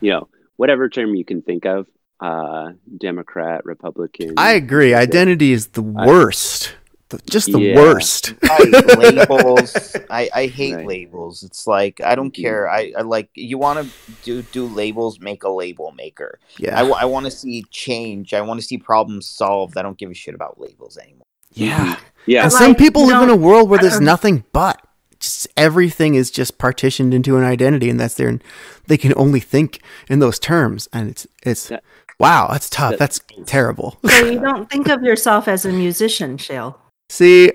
you know, whatever term you can think of. Uh, Democrat, Republican. I agree. Identity is the I- worst. The- just the Yeah. worst. I, labels i i hate Right. labels it's like i don't Mhm. care i, I like you want to do do labels make a label maker Yeah. i, want to see change i want to see problems solved i don't give a shit about labels anymore yeah. yeah. And some like, people you live in a world where there's nothing but just everything is just partitioned into an identity, and that's their. And they can only think in those terms, and it's it's That- wow, that's tough. that- That's terrible. So you don't think of yourself as a musician, Shale. See,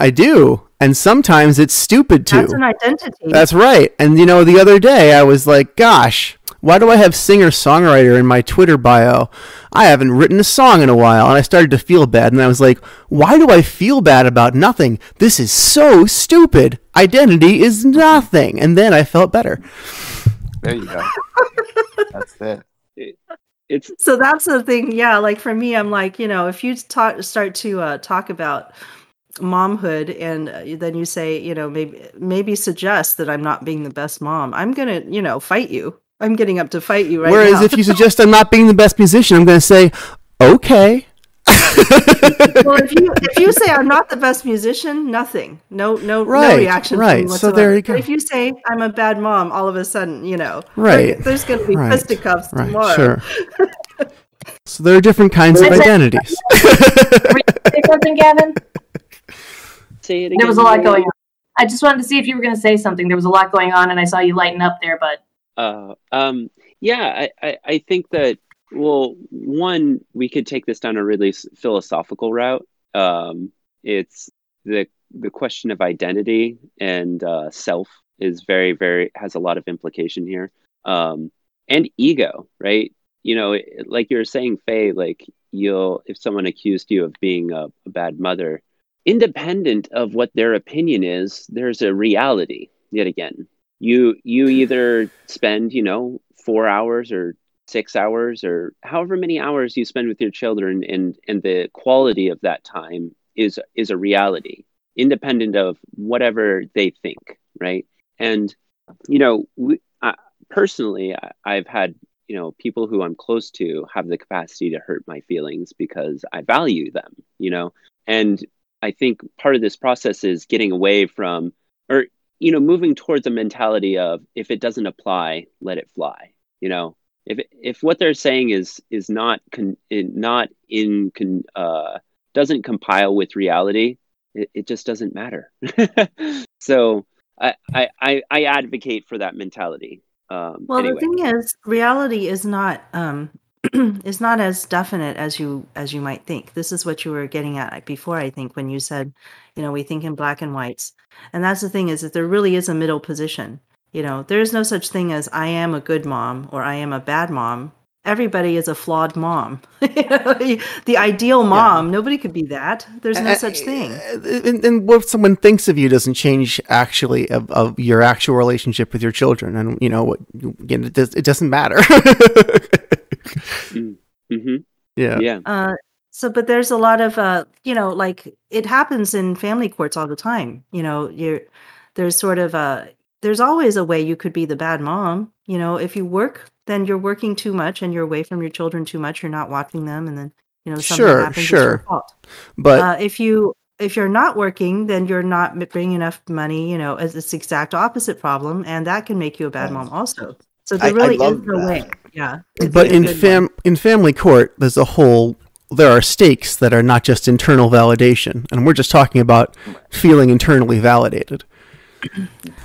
I do, and sometimes it's stupid too. That's an identity. That's right. And you know, the other day I was like, gosh, why do I have singer songwriter in my Twitter bio? I haven't written a song in a while. And I started to feel bad. And I was like, why do I feel bad about nothing? This is so stupid. Identity is nothing. And then I felt better. there you go that's it It's so that's the thing yeah like for me i'm like you know if you talk start to uh, talk about momhood and uh, then you say you know maybe maybe suggest that i'm not being the best mom i'm gonna you know fight you i'm getting up to fight you right Whereas now if you suggest I'm not being the best musician, I'm going to say, okay. well, if you if you say I'm not the best musician, nothing, no no Right, no reaction. from right. So there you go. But if you say I'm a bad mom, all of a sudden, you know, Right, there- there's going to be right, fisticuffs Right, tomorrow. sure. so there are different kinds of identities. Were you gonna say something, Gavin? Say it again. There was a lot going on. I just wanted to see if you were going to say something. There was a lot going on, and I saw you lighten up there. But Uh, um, yeah, I, I, I think that, well, one, we could take this down a really philosophical route. Um, it's the, the question of identity and uh, self is very, very, has a lot of implication here. Um, and ego, right? You know, like you were saying, Faye, like you'll, if someone accused you of being a, a bad mother, independent of what their opinion is, there's a reality yet again you you either spend you know four hours or six hours or however many hours you spend with your children and and the quality of that time is is a reality independent of whatever they think right? And you know we, I, personally I, i've had you know people who i'm close to have the capacity to hurt my feelings because i value them you know? And i think part of this process is getting away from you know moving towards a mentality of if it doesn't apply let it fly you know if if what they're saying is is not con, not in con, uh doesn't compile with reality it, it just doesn't matter so I, I i i advocate for that mentality um Well, anyway. the thing is, reality is not um, is not as definite as you as you might think. This is what you were getting at before, I think, when you said, you know, we think in black and whites, and that's the thing is that there really is a middle position. You know, there is no such thing as I am a good mom or I am a bad mom. Everybody is a flawed mom. The ideal mom, nobody could be that. There's no such thing. And, and what someone thinks of you doesn't change actually of, of your actual relationship with your children, and you know what? Again, it, does, it doesn't matter. hmm yeah. yeah Uh, so, but there's a lot of, uh, you know, like it happens in family courts all the time. You know, you're there's sort of a there's always a way you could be the bad mom. You know, if you work, then you're working too much and you're away from your children too much. You're not watching them, and then you know something Sure, happens. It's your sure. fault. But uh, if you if you're not working, then you're not bringing enough money. You know, as it's the exact opposite problem, and that can make you a bad mom also. So there I- I really is love no way. Yeah. but in fam mom. in family court, there's a whole there are stakes that are not just internal validation, and we're just talking about feeling internally validated.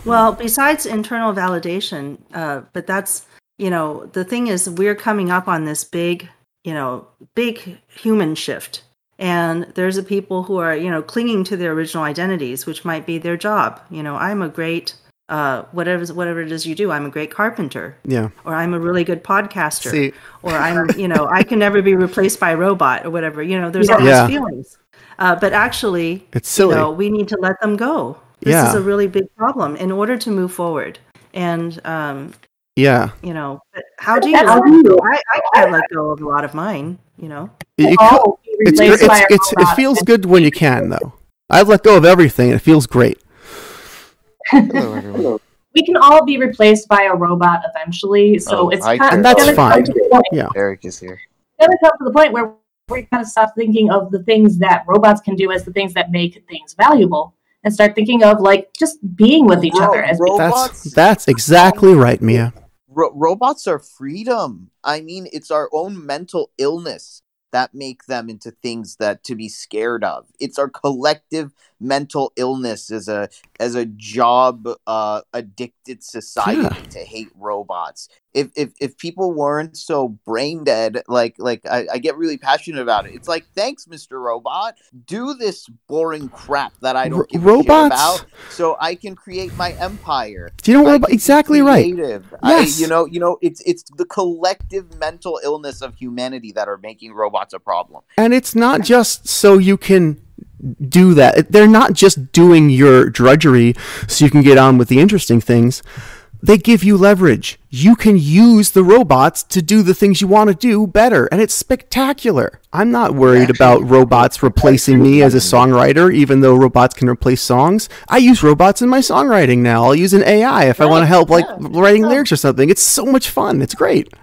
Well, besides internal validation, uh, but that's you know the thing is we're coming up on this big you know big human shift, and there's a people who are you know clinging to their original identities, which might be their job. You know, I'm a great uh, whatever whatever it is you do. I'm a great carpenter, Yeah. or I'm a really good podcaster, See, or I'm you know I can never be replaced by a robot or whatever. You know, there's all Yeah. these feelings, uh, but actually it's silly. you know, we need to let them go. This Yeah. is a really big problem in order to move forward. And um, yeah. you know, but how do you? How do you? I, I can't let go of a lot of mine. You know, You- you it's, it's, it's, it feels good when you can, though. I've let go of everything, and it feels great. Hello, everyone. we can all be replaced by a robot eventually. So Oh, it's hi, kind And that's gonna come fine. Yeah, Eric is here. it's gonna come to the point where we kind of stop thinking of the things that robots can do as the things that make things valuable, and start thinking of like just being with each Ro- other as ro- That's Robots- that's exactly right, Mia. Ro- robots are freedom. I mean, it's our own mental illness that make them into things that to be scared of. It's our collective mental illness as a as a job uh, addicted society Yeah. to hate robots. If, if if people weren't so brain dead, like like I, I get really passionate about it. It's like, thanks, Mr. Robot. Do this boring crap that I don't give robots- about, so I can create my empire. Do you know what? Exactly right. Yes. I, you know, you know, it's it's the collective mental illness of humanity that are making robots a problem. And it's not just so you can do that. They're not just doing your drudgery so you can get on with the interesting things. They give you leverage. You can use the robots to do the things you want to do better, and it's spectacular. I'm not worried about robots replacing me as a songwriter, even though robots can replace songs. I use robots in my songwriting now. I'll use an AI if I want to help, like writing lyrics or something. It's so much fun. It's great.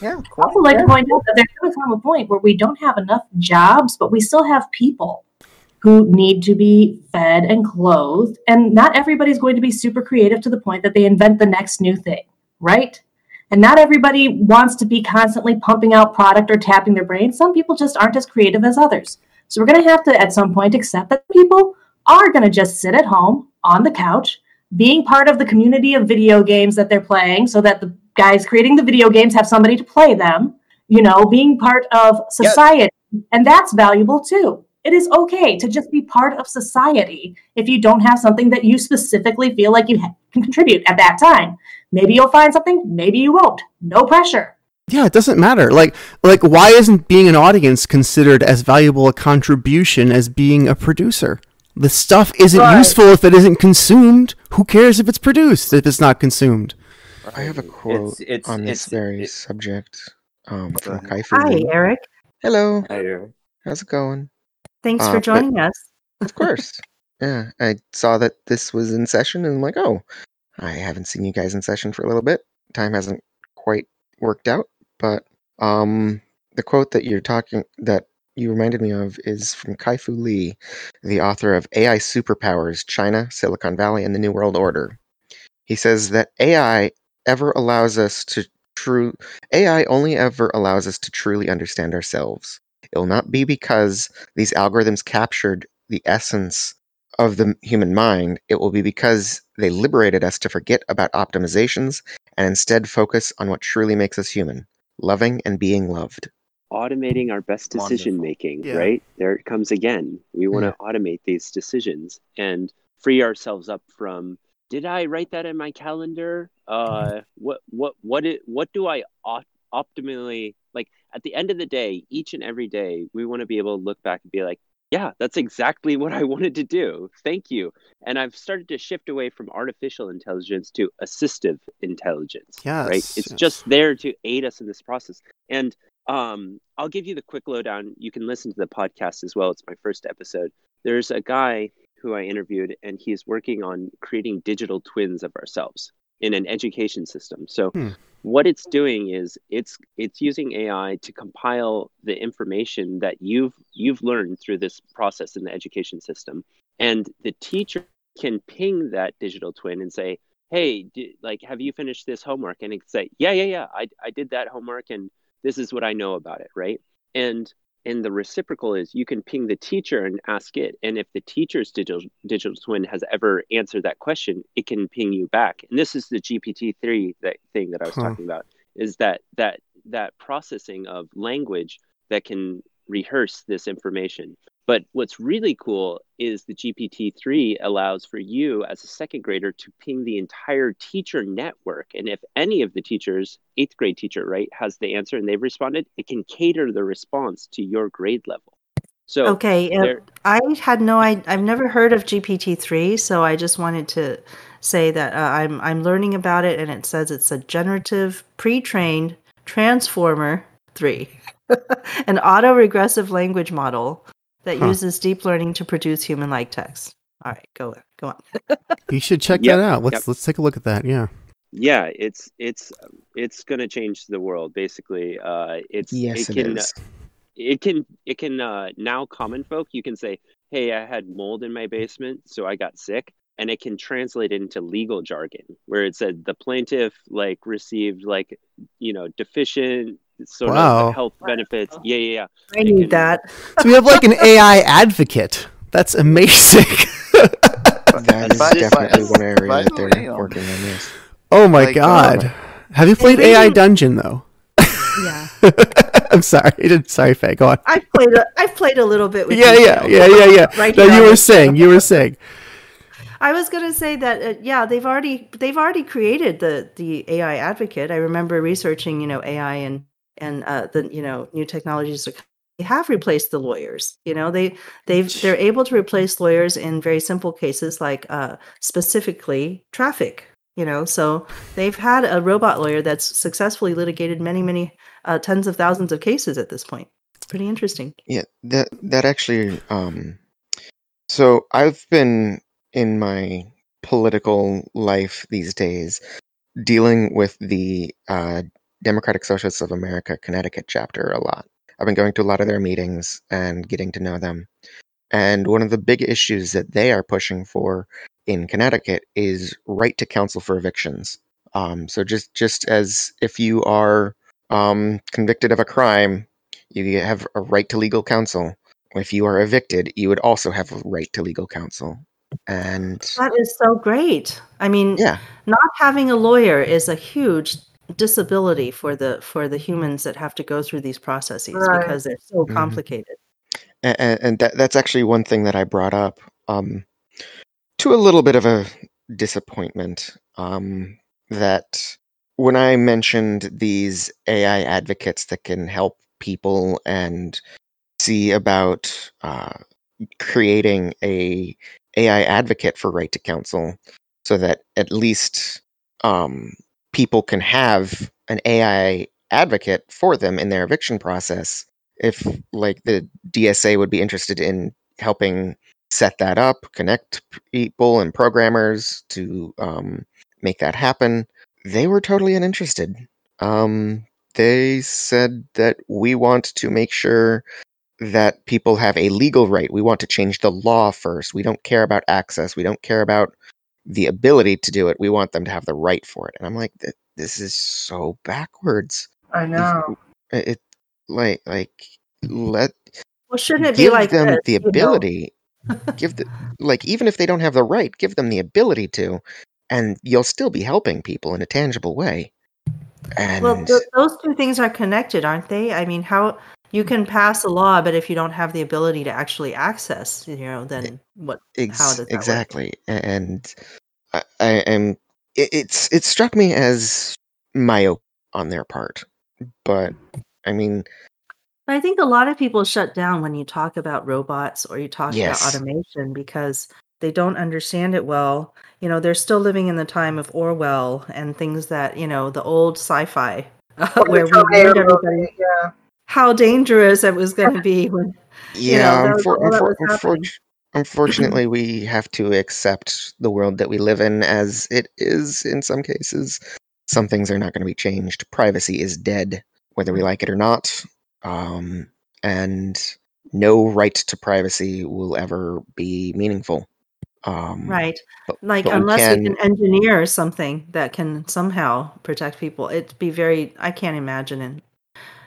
Yeah, I cool. also like to point out that there's going to come a point where we don't have enough jobs, but we still have people who need to be fed and clothed. And not everybody's going to be super creative to the point that they invent the next new thing, right? And not everybody wants to be constantly pumping out product or tapping their brain. Some people just aren't as creative as others. So we're going to have to, at some point, accept that people are going to just sit at home on the couch, being part of the community of video games that they're playing so that the guys creating the video games have somebody to play them, you know, being part of society. And that's valuable too. It is okay to just be part of society if you don't have something that you specifically feel like you ha- can contribute at that time. Maybe you'll find something, maybe you won't. No pressure. Yeah, it doesn't matter. Like like why isn't being an audience considered as valuable a contribution as being a producer? The stuff isn't Right. useful if it isn't consumed. Who cares if it's produced if it's not consumed? I have a quote It's- it's- on this it's- very it- subject um, from ahead. Kai Hi, Eric. Hello, I don't- how's it going? Thanks Uh, for but- joining us. Of course. yeah, I saw that this was in session and I'm like, oh, I haven't seen you guys in session for a little bit. Time hasn't quite worked out, but um, the quote that you're talking that you reminded me of is from Kai Fu Lee, the author of AI Superpowers: China, Silicon Valley, and the New World Order. He says that AI ever allows us to true AI only ever allows us to truly understand ourselves. It will not be because these algorithms captured the essence of the human mind. It will be because they liberated us to forget about optimizations and instead focus on what truly makes us human loving and being loved. automating our best decision Wonderful. making Yeah. right there it comes again we want to automate these decisions and free ourselves up from did i write that in my calendar uh what what what it, what do i op- optimally like at the end of the day each and every day we want to be able to look back and be like yeah that's exactly what i wanted to do thank you and i've started to shift away from artificial intelligence to assistive intelligence right it's yes. just there to aid us in this process and um, I'll give you the quick lowdown. You can listen to the podcast as well. It's my first episode. There's a guy who I interviewed, and he's working on creating digital twins of ourselves in an education system. So, Hmm. What it's doing is it's it's using AI to compile the information that you've you've learned through this process in the education system, and the teacher can ping that digital twin and say, "Hey, di- like, have you finished this homework?" And it can say, "Yeah, yeah, yeah, I I did that homework, and this is what I know about it, right? And and the reciprocal is you can ping the teacher and ask it, and if the teacher's digital digital twin has ever answered that question, it can ping you back. And this is the GPT three that thing that I was Huh. talking about is that that that processing of language that can rehearse this information. But what's really cool is the GPT 3 allows for you as a second grader to ping the entire teacher network. And if any of the teachers, eighth grade teacher, right, has the answer and they've responded, it can cater the response to your grade level. So, Okay, uh, I had no I I've never heard of GPT-3, so I just wanted to say that uh, I'm I'm learning about it and it says it's a generative pre-trained transformer 3. An auto-regressive language model that Huh. uses deep learning to produce human-like text. All right, go go on. You should check Yep, that out. Let's yep. let's take a look at that. Yeah. yeah, it's it's it's going to change the world. Basically, uh, it's Yes, it it can is. it can it can uh, now common folk you can say hey i had mold in my basement so i got sick and it can translate it into legal jargon where it said the plaintiff like received like you know deficient sort Wow. of health benefits yeah yeah yeah I need can- that. So we have like an AI advocate. That's amazing. That is By- by- definitely one area by that they're way, um, working on this. oh my Like, god. uh, have you played reading- AI Dungeon though? Yeah. I'm sorry. Sorry, Faye. Go on. I've played a, I've played a little bit with Yeah, you, yeah, yeah, yeah, yeah. Right no, you were saying. You were saying. I was going to say that uh, yeah, they've already they've already created the the AI advocate. I remember researching, you know, AI and and uh, the you know new technologies are- they have replaced the lawyers. You know, they they've they're able to replace lawyers in very simple cases like uh, specifically traffic. You know, so they've had a robot lawyer that's successfully litigated many many uh, tens of thousands of cases at this point. Pretty interesting. Yeah, that that actually. Um, so I've been in my political life these days dealing with the uh, Democratic Socialists of America Connecticut chapter a lot. I've been going to a lot of their meetings and getting to know them. And one of the big issues that they are pushing for in Connecticut is right to counsel for evictions. Um, so just just as if you are um, convicted of a crime, you have a right to legal counsel. If you are evicted, you would also have a right to legal counsel. And That is so great. I mean, yeah, not having a lawyer is a huge disability for the for the humans that have to go through these processes Right. because they're so Mhm. complicated. and, and that, that's actually one thing that I brought up um, to a little bit of a disappointment. Um, that when I mentioned these AI advocates that can help people and see about uh, creating a AI advocate for right to counsel, so that at least um, people can have an AI advocate for them in their eviction process. If like the DSA would be interested in helping set that up, connect people and programmers to um, make that happen, they were totally uninterested. Um, they said that we want to make sure that people have a legal right. We want to change the law first. We don't care about access. We don't care about the ability to do it. We want them to have the right for it. And I'm like, this is so backwards. I know. It, it like like mm-hmm. let Well, shouldn't it be give like them this, the you know? ability give the like even if they don't have the right give them the ability to and you'll still be helping people in a tangible way and Well, th- those two things are connected, aren't they? I mean, how you can mm-hmm. pass a law, but if you don't have the ability to actually access, you know, then what? ex- how does that work? exactly and i, I am it, it's it struck me as myope on their part but i mean I think a lot of people shut down when you talk about robots or you talk Yes. about automation because they don't understand it well. You know, they're still living in the time of Orwell and things that, you know, the old sci-fi where we everybody yeah. How dangerous it was going to be when You know, yeah was unfor- unfor- unfor- unfortunately we have to accept the world that we live in as it is in some cases. Some things are not going to be changed. Privacy is dead whether we like it or not. Um, and no right to privacy will ever be meaningful. Um, right. but- like but we unless can- we can engineer something that can somehow protect people it'd be very i can't imagine it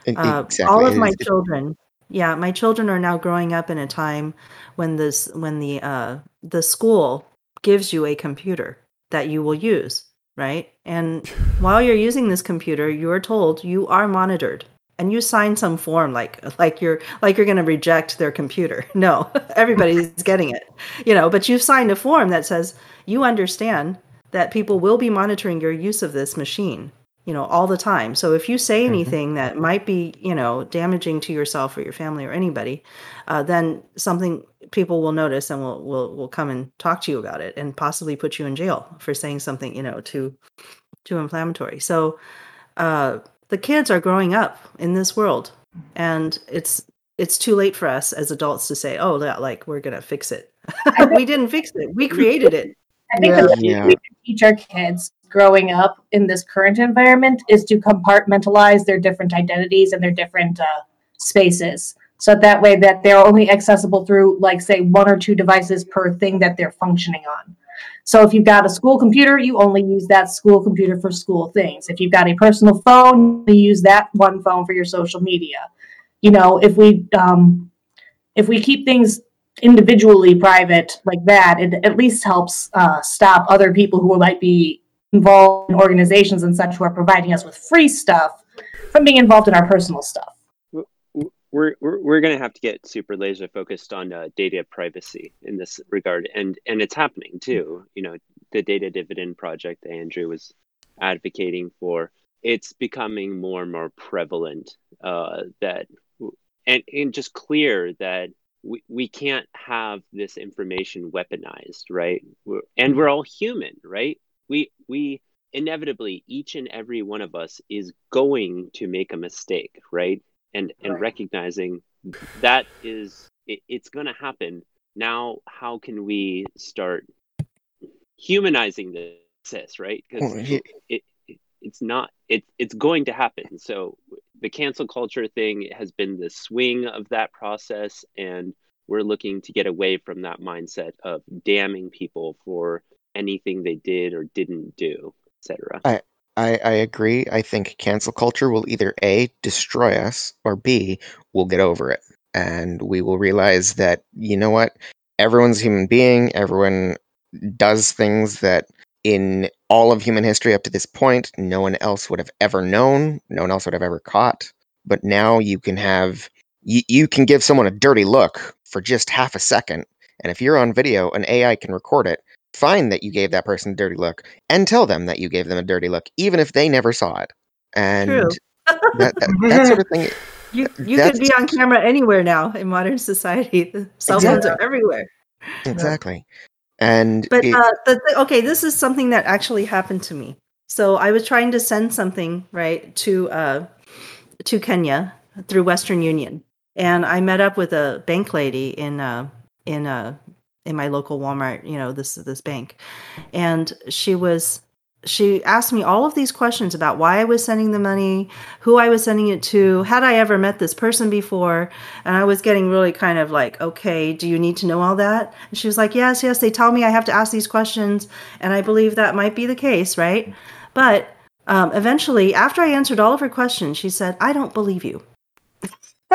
exactly. all of my is- it- children yeah my children are now growing up in a time when this when the uh the school gives you a computer that you will use right? And while you're using this computer you're told you are monitored and you sign some form like like you're like you're going to reject their computer. No everybody's getting it you know but you've signed a form that says you understand that people will be monitoring your use of this machine you know all the time. So if you say anything that might be you know damaging to yourself or your family or anybody uh, then something people will notice and will will will come and talk to you about it and possibly put you in jail for saying something you know too too inflammatory. So uh, the kids are growing up in this world and it's it's too late for us as adults to say oh yeah, like we're gonna fix it. We didn't fix it. We created it. I think Yeah. the Yeah. we can teach our kids growing up in this current environment is to compartmentalize their different identities and their different uh, spaces. So that way that they're only accessible through like say one or two devices per thing that they're functioning on. So if you've got a school computer, you only use that school computer for school things. If you've got a personal phone, you use that one phone for your social media. You know, if we um, if we keep things individually private like that, it at least helps uh, stop other people who might be involved in organizations and such who are providing us with free stuff from being involved in our personal stuff. We're we're, we're going to have to get super laser focused on uh, data privacy in this regard, and and it's happening too. You know, the data dividend project that Andrew was advocating for, it's becoming more and more prevalent. Uh, that and and just clear that we, we can't have this information weaponized, right? We're, and we're all human, right? We we inevitably each and every one of us is going to make a mistake, right? And and Right. recognizing that is it, it's going to happen. Now, how can we start humanizing this, right? Oh, because Well, he- it, it's not it, it's going to happen so the cancel culture thing has been the swing of that process and we're looking to get away from that mindset of damning people for anything they did or didn't do etc I, I, I agree. I think cancel culture will either A, destroy us, or B, we'll get over it. And we will realize that, you know what? Everyone's a human being. Everyone does things that in all of human history up to this point, no one else would have ever known. No one else would have ever caught. But now you can have, you, you can give someone a dirty look for just half a second. And if you're on video, an AI can record it find that you gave that person a dirty look and tell them that you gave them a dirty look, even if they never saw it. And that, that, that sort of thing. You you could be on camera anywhere now in modern society. The cell phones are everywhere. Exactly. And But it- uh, okay, this is something that actually happened to me. So I was trying to send something right to uh, to Kenya through Western Union, and I met up with a bank lady in uh, in uh, in my local Walmart. You know this this bank, and she was she asked me all of these questions about why I was sending the money, who I was sending it to, had I ever met this person before, and I was getting really kind of like, okay, do you need to know all that? And she was like, yes, yes, they tell me I have to ask these questions, and I believe that might be the case, right? But um, eventually, after I answered all of her questions, she said, I don't believe you.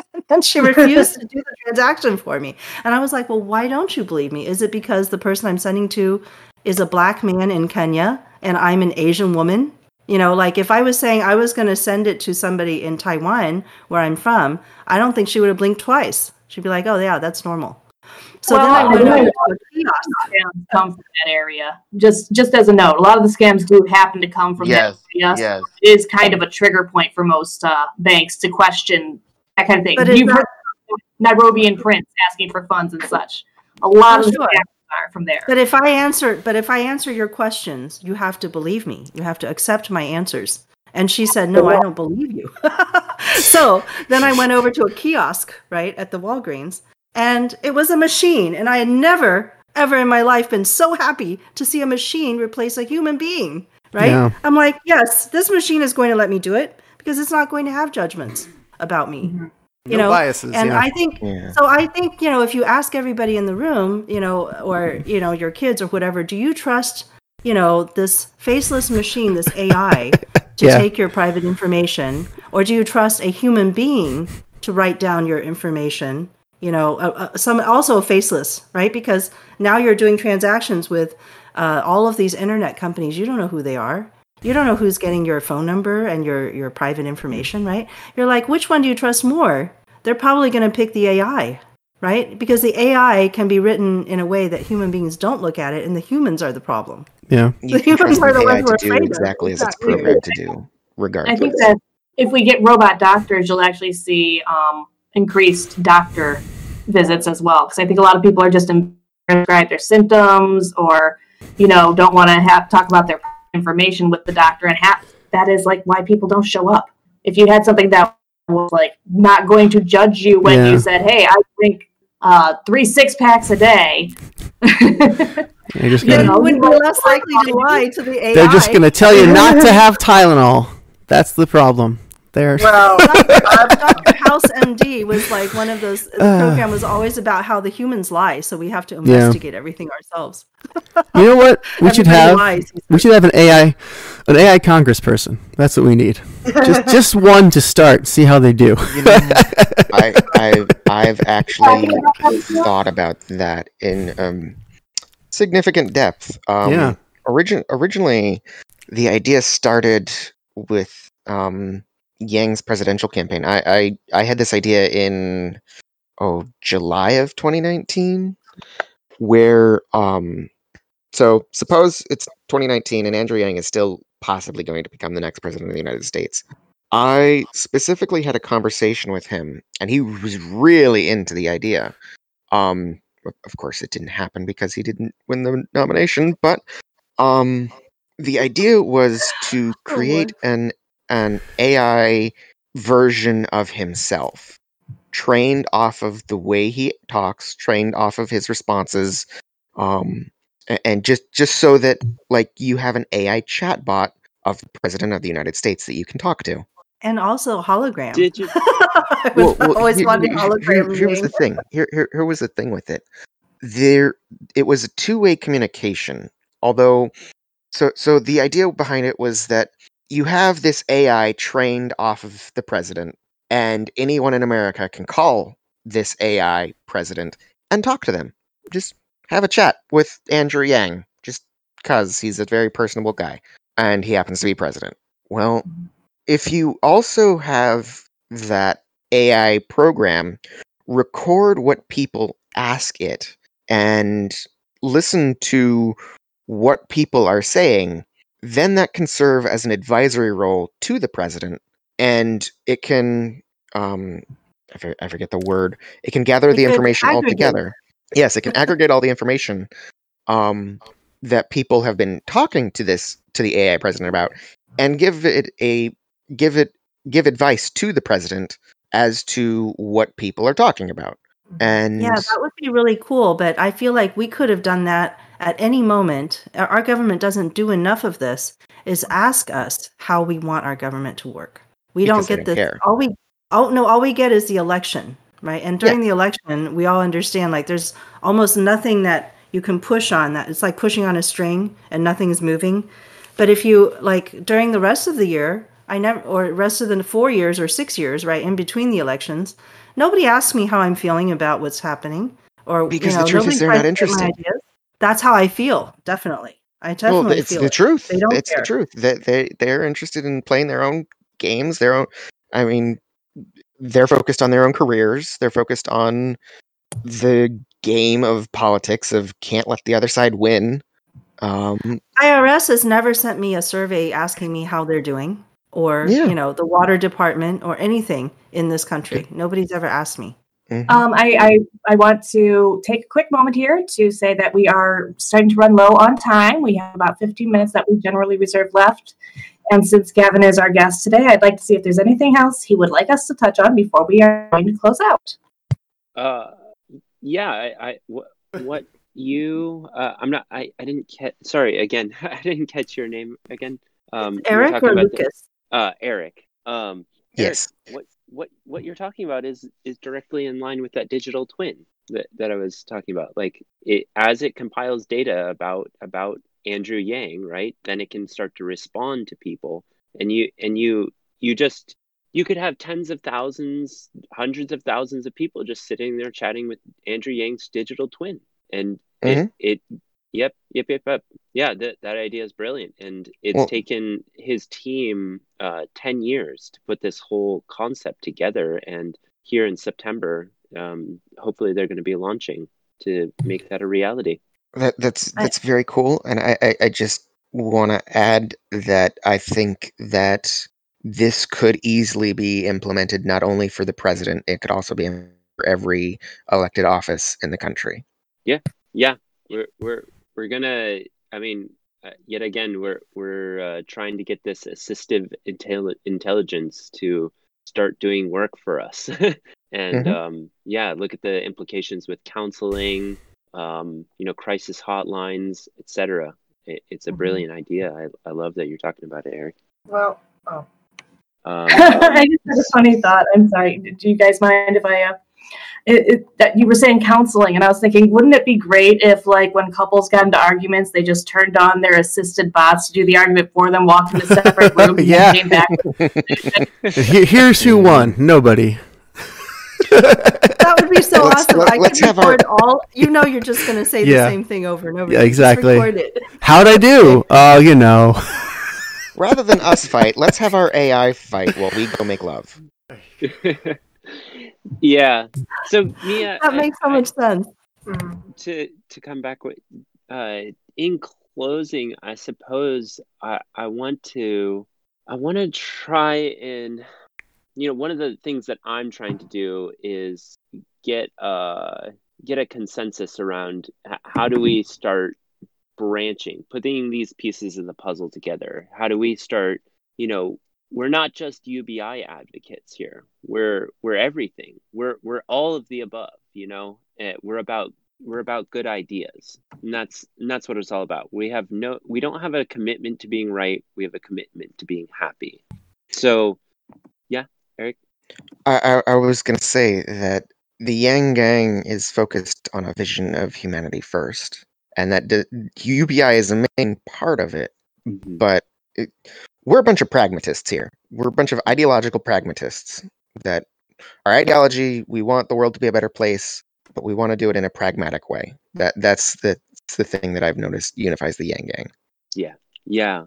and she refused to do the transaction for me. And I was like, well, why don't you believe me? Is it because the person I'm sending to is a black man in Kenya and I'm an Asian woman? You know, like if I was saying I was going to send it to somebody in Taiwan, where I'm from, I don't think she would have blinked twice. She'd be like, oh, yeah, that's normal. So then Well, went I over know to a kiosk. scams come from that area. Just just as a note, a lot of the scams do happen to come from Yes, that area. yes. It is kind of a trigger point for most uh, banks to question that kind of thing. But You've that- heard of Nairobi and Prince asking for funds and such. A oh, lot Oh, of sure. are from there. But if I answer, but if I answer your questions, you have to believe me. You have to accept my answers. And she said, "No, I don't believe you." so then I went over to a kiosk, right at the Walgreens, and it was a machine. And I had never, ever in my life been so happy to see a machine replace a human being. Right? Yeah. I'm like, yes, this machine is going to let me do it because it's not going to have judgments about me. You No know, biases, and yeah. I think Yeah. so I think, you know, if you ask everybody in the room, you know, or, you know, your kids or whatever, do you trust, you know, this faceless machine, this AI, to Yeah. take your private information? Or do you trust a human being to write down your information? You know, uh, uh, some also faceless, right? Because now you're doing transactions with uh, all of these internet companies. You don't know who they are. You don't know who's getting your phone number and your, your private information, right? You're like, which one do you trust more? They're probably going to pick the AI, right? Because the AI can be written in a way that human beings don't look at it, and the humans are the problem. Yeah. You The humans are the the ones to we're do afraid of. exactly as It's it's not weird. programmed to do, regardless. I think that if we get robot doctors, you'll actually see um, increased doctor visits as well. Because I think a lot of people are just embarrassed their symptoms, or you know, don't want to have talk about their information with the doctor, and ha- that is like why people don't show up. If you had something that was like not going to judge you when Yeah. you said, "Hey, I drink uh, three six packs a day," You're just gonna, you would be less likely to lie to the AI. they're just going to tell you not to have Tylenol. That's the problem. They're Well, Dr. House MD was like one of those. The Uh. program was always about how the humans lie, so we have to investigate everything ourselves. You know what? We should have lies, we should have an AI an AI congressperson. That's what we need. Just just one to start, see how they do. You know, I, I've I've actually thought about that in um, significant depth. Um, Yeah. Origin originally, the idea started with um, Yang's presidential campaign. I, I I had this idea in oh July of 2019, where um, so suppose it's 2019 and Andrew Yang is still possibly going to become the next president of the United States. I specifically had a conversation with him, and he was really into the idea. Um, of of course, it didn't happen because he didn't win the nomination, but um, the idea was to create an an AI version of himself, trained off of the way he talks, trained off of his responses, um, and just just so that like you have an AI chatbot of the president of the United States that you can talk to. And also hologram. Did you? I was always here- wanting here- here- hologram. here was the thing. Here, here, here was the thing with it. There, it was a two-way communication. Although, so, so the idea behind it was that you have this AI trained off of the president, and anyone in America can call this AI president and talk to them. Just have a chat with Andrew Yang, just because he's a very personable guy, and he happens to be president. Well, mm-hmm. if you also have that AI program record what people ask it and listen to what people are saying, then that can serve as an advisory role to the president, and it can um, I, forget the word. It can gather It the could information all together. Yes, it can aggregate all the information um, that people have been talking to this to the AI president about, and give it a give it give advice to the president as to what people are talking about. And Yeah, that would be really cool. But I feel like we could have done that at any moment. Our government doesn't do enough of this. Is ask us how we want our government to work. We Because don't get this. care. All we oh no, all we get is the election, right? And during the election, we all understand like there's almost nothing that you can push on. That it's like pushing on a string and nothing is moving. But if you like during the rest of the year, I never or rest of the four years or six years, right in between the elections, nobody asks me how I'm feeling about what's happening. Or Because you know, the truth is they're not to get my interested. That's how I feel. Definitely, I definitely well, it's feel the it. truth. They don't It's care. the truth. That they they're interested in playing their own games. Their own. I mean, they're focused on their own careers. They're focused on the game of politics of can't let the other side win. Um, IRS has never sent me a survey asking me how they're doing, or Yeah. you know, the water department or anything in this country. Nobody's ever asked me. Mhm. Um, I, I I want to take a quick moment here to say that we are starting to run low on time. We have about 15 minutes that we generally reserve left. And since Gavin is our guest today, I'd like to see if there's anything else he would like us to touch on before we are going to close out. Uh, yeah. I, I what, what you? Uh, I'm not. I, I didn't catch. Sorry again. I didn't catch your name again. Um, Eric talking or about the- Lucas? uh, Eric. Um, Eric, yes. what what what you're talking about is is directly in line with that digital twin that, that I was talking about. Like it as it compiles data about about Andrew Yang, right? Then it can start to respond to people, and you and you you just you could have tens of thousands, hundreds of thousands of people just sitting there chatting with Andrew Yang's digital twin, and Mhm. it, it yep yep yep yep. Yeah that that idea is brilliant, and it's Well- taken his team uh, 10 years to put this whole concept together and here in september um, hopefully they're going to be launching to make that a reality. That that's I- that's very cool, and I I, I just want to add that I think that this could easily be implemented not only for the president, it could also be for every elected office in the country. Yeah, yeah. We're we're we're gonna i mean uh, yet again we're we're uh, trying to get this assistive intel- intelligence to start doing work for us and Mhm. um, yeah look at the implications with counseling um, you know crisis hotlines etc it, it's a Mhm. brilliant idea I, I love that you're talking about it eric Well, oh, um, I just had a funny thought. I'm sorry. Do you guys mind if I? Uh, it, it, that you were saying counseling, and I was thinking, wouldn't it be great if, like, when couples got into arguments, they just turned on their assisted bots to do the argument for them, walked into separate rooms, Yeah. and came back. Here's who won. Nobody. That would be so Let's- awesome. let- I let's could have our- record all. You know, you're just going to say Yeah. the same thing over and over. Yeah, again. Just exactly. How'd I do? Oh, you know. Rather than us fight, let's have our AI fight while we go make love. yeah. So mia That I- makes so I- much sense. mm, to to come back with uh in closing i suppose i i want to i want to try and you know one of the things that i'm trying to do is get uh get a consensus around how do we start branching putting these pieces of the puzzle together? How do we start you know we're not just ubi advocates here. We're we're everything. We're we're all of the above you know? Eh, we're about we're about good ideas. And that's and that's what it's all about. We have no we don't have a commitment to being right. We have a commitment to being happy. So yeah eric? I, I, I was going to say that the Yang Gang is focused on a vision of humanity first, and that the, UBI is a main part of it. Mhm. But it, we're a bunch of pragmatists here. We're a bunch of ideological pragmatists. That our ideology, we want the world to be a better place, but we want to do it in a pragmatic way. That that's the that's the thing that I've noticed unifies the Yang Gang. Yeah. Yeah.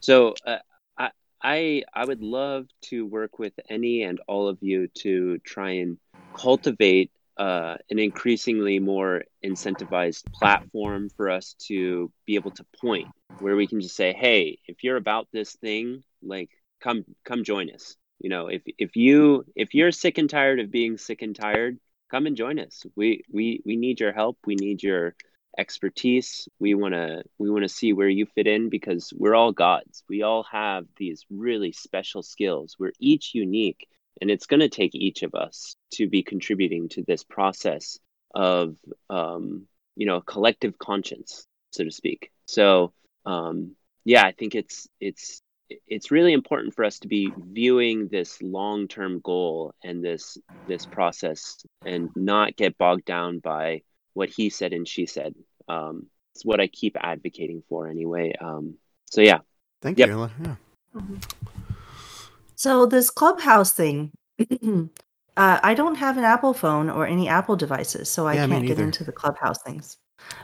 So uh, I I I would love to work with any and all of you to try and cultivate uh, an increasingly more incentivized platform for us to be able to point where we can just say, hey, if you're about this thing, like come come join us. You know, if if you if you're sick and tired of being sick and tired, come and join us. We we we need your help. We need your expertise we want to we want to see where you fit in because we're all gods we all have these really special skills we're each unique and it's going to take each of us to be contributing to this process of um, you know collective conscience so to speak so um, yeah i think it's it's it's really important for us to be viewing this long-term goal and this this process and not get bogged down by what he said and she said. Um, it's what I keep advocating for anyway. Um, so yeah, Thank Yep. you. Yeah. So this clubhouse thing, uh, I don't have an Apple phone or any Apple devices, so I Yeah, can't get into the clubhouse things.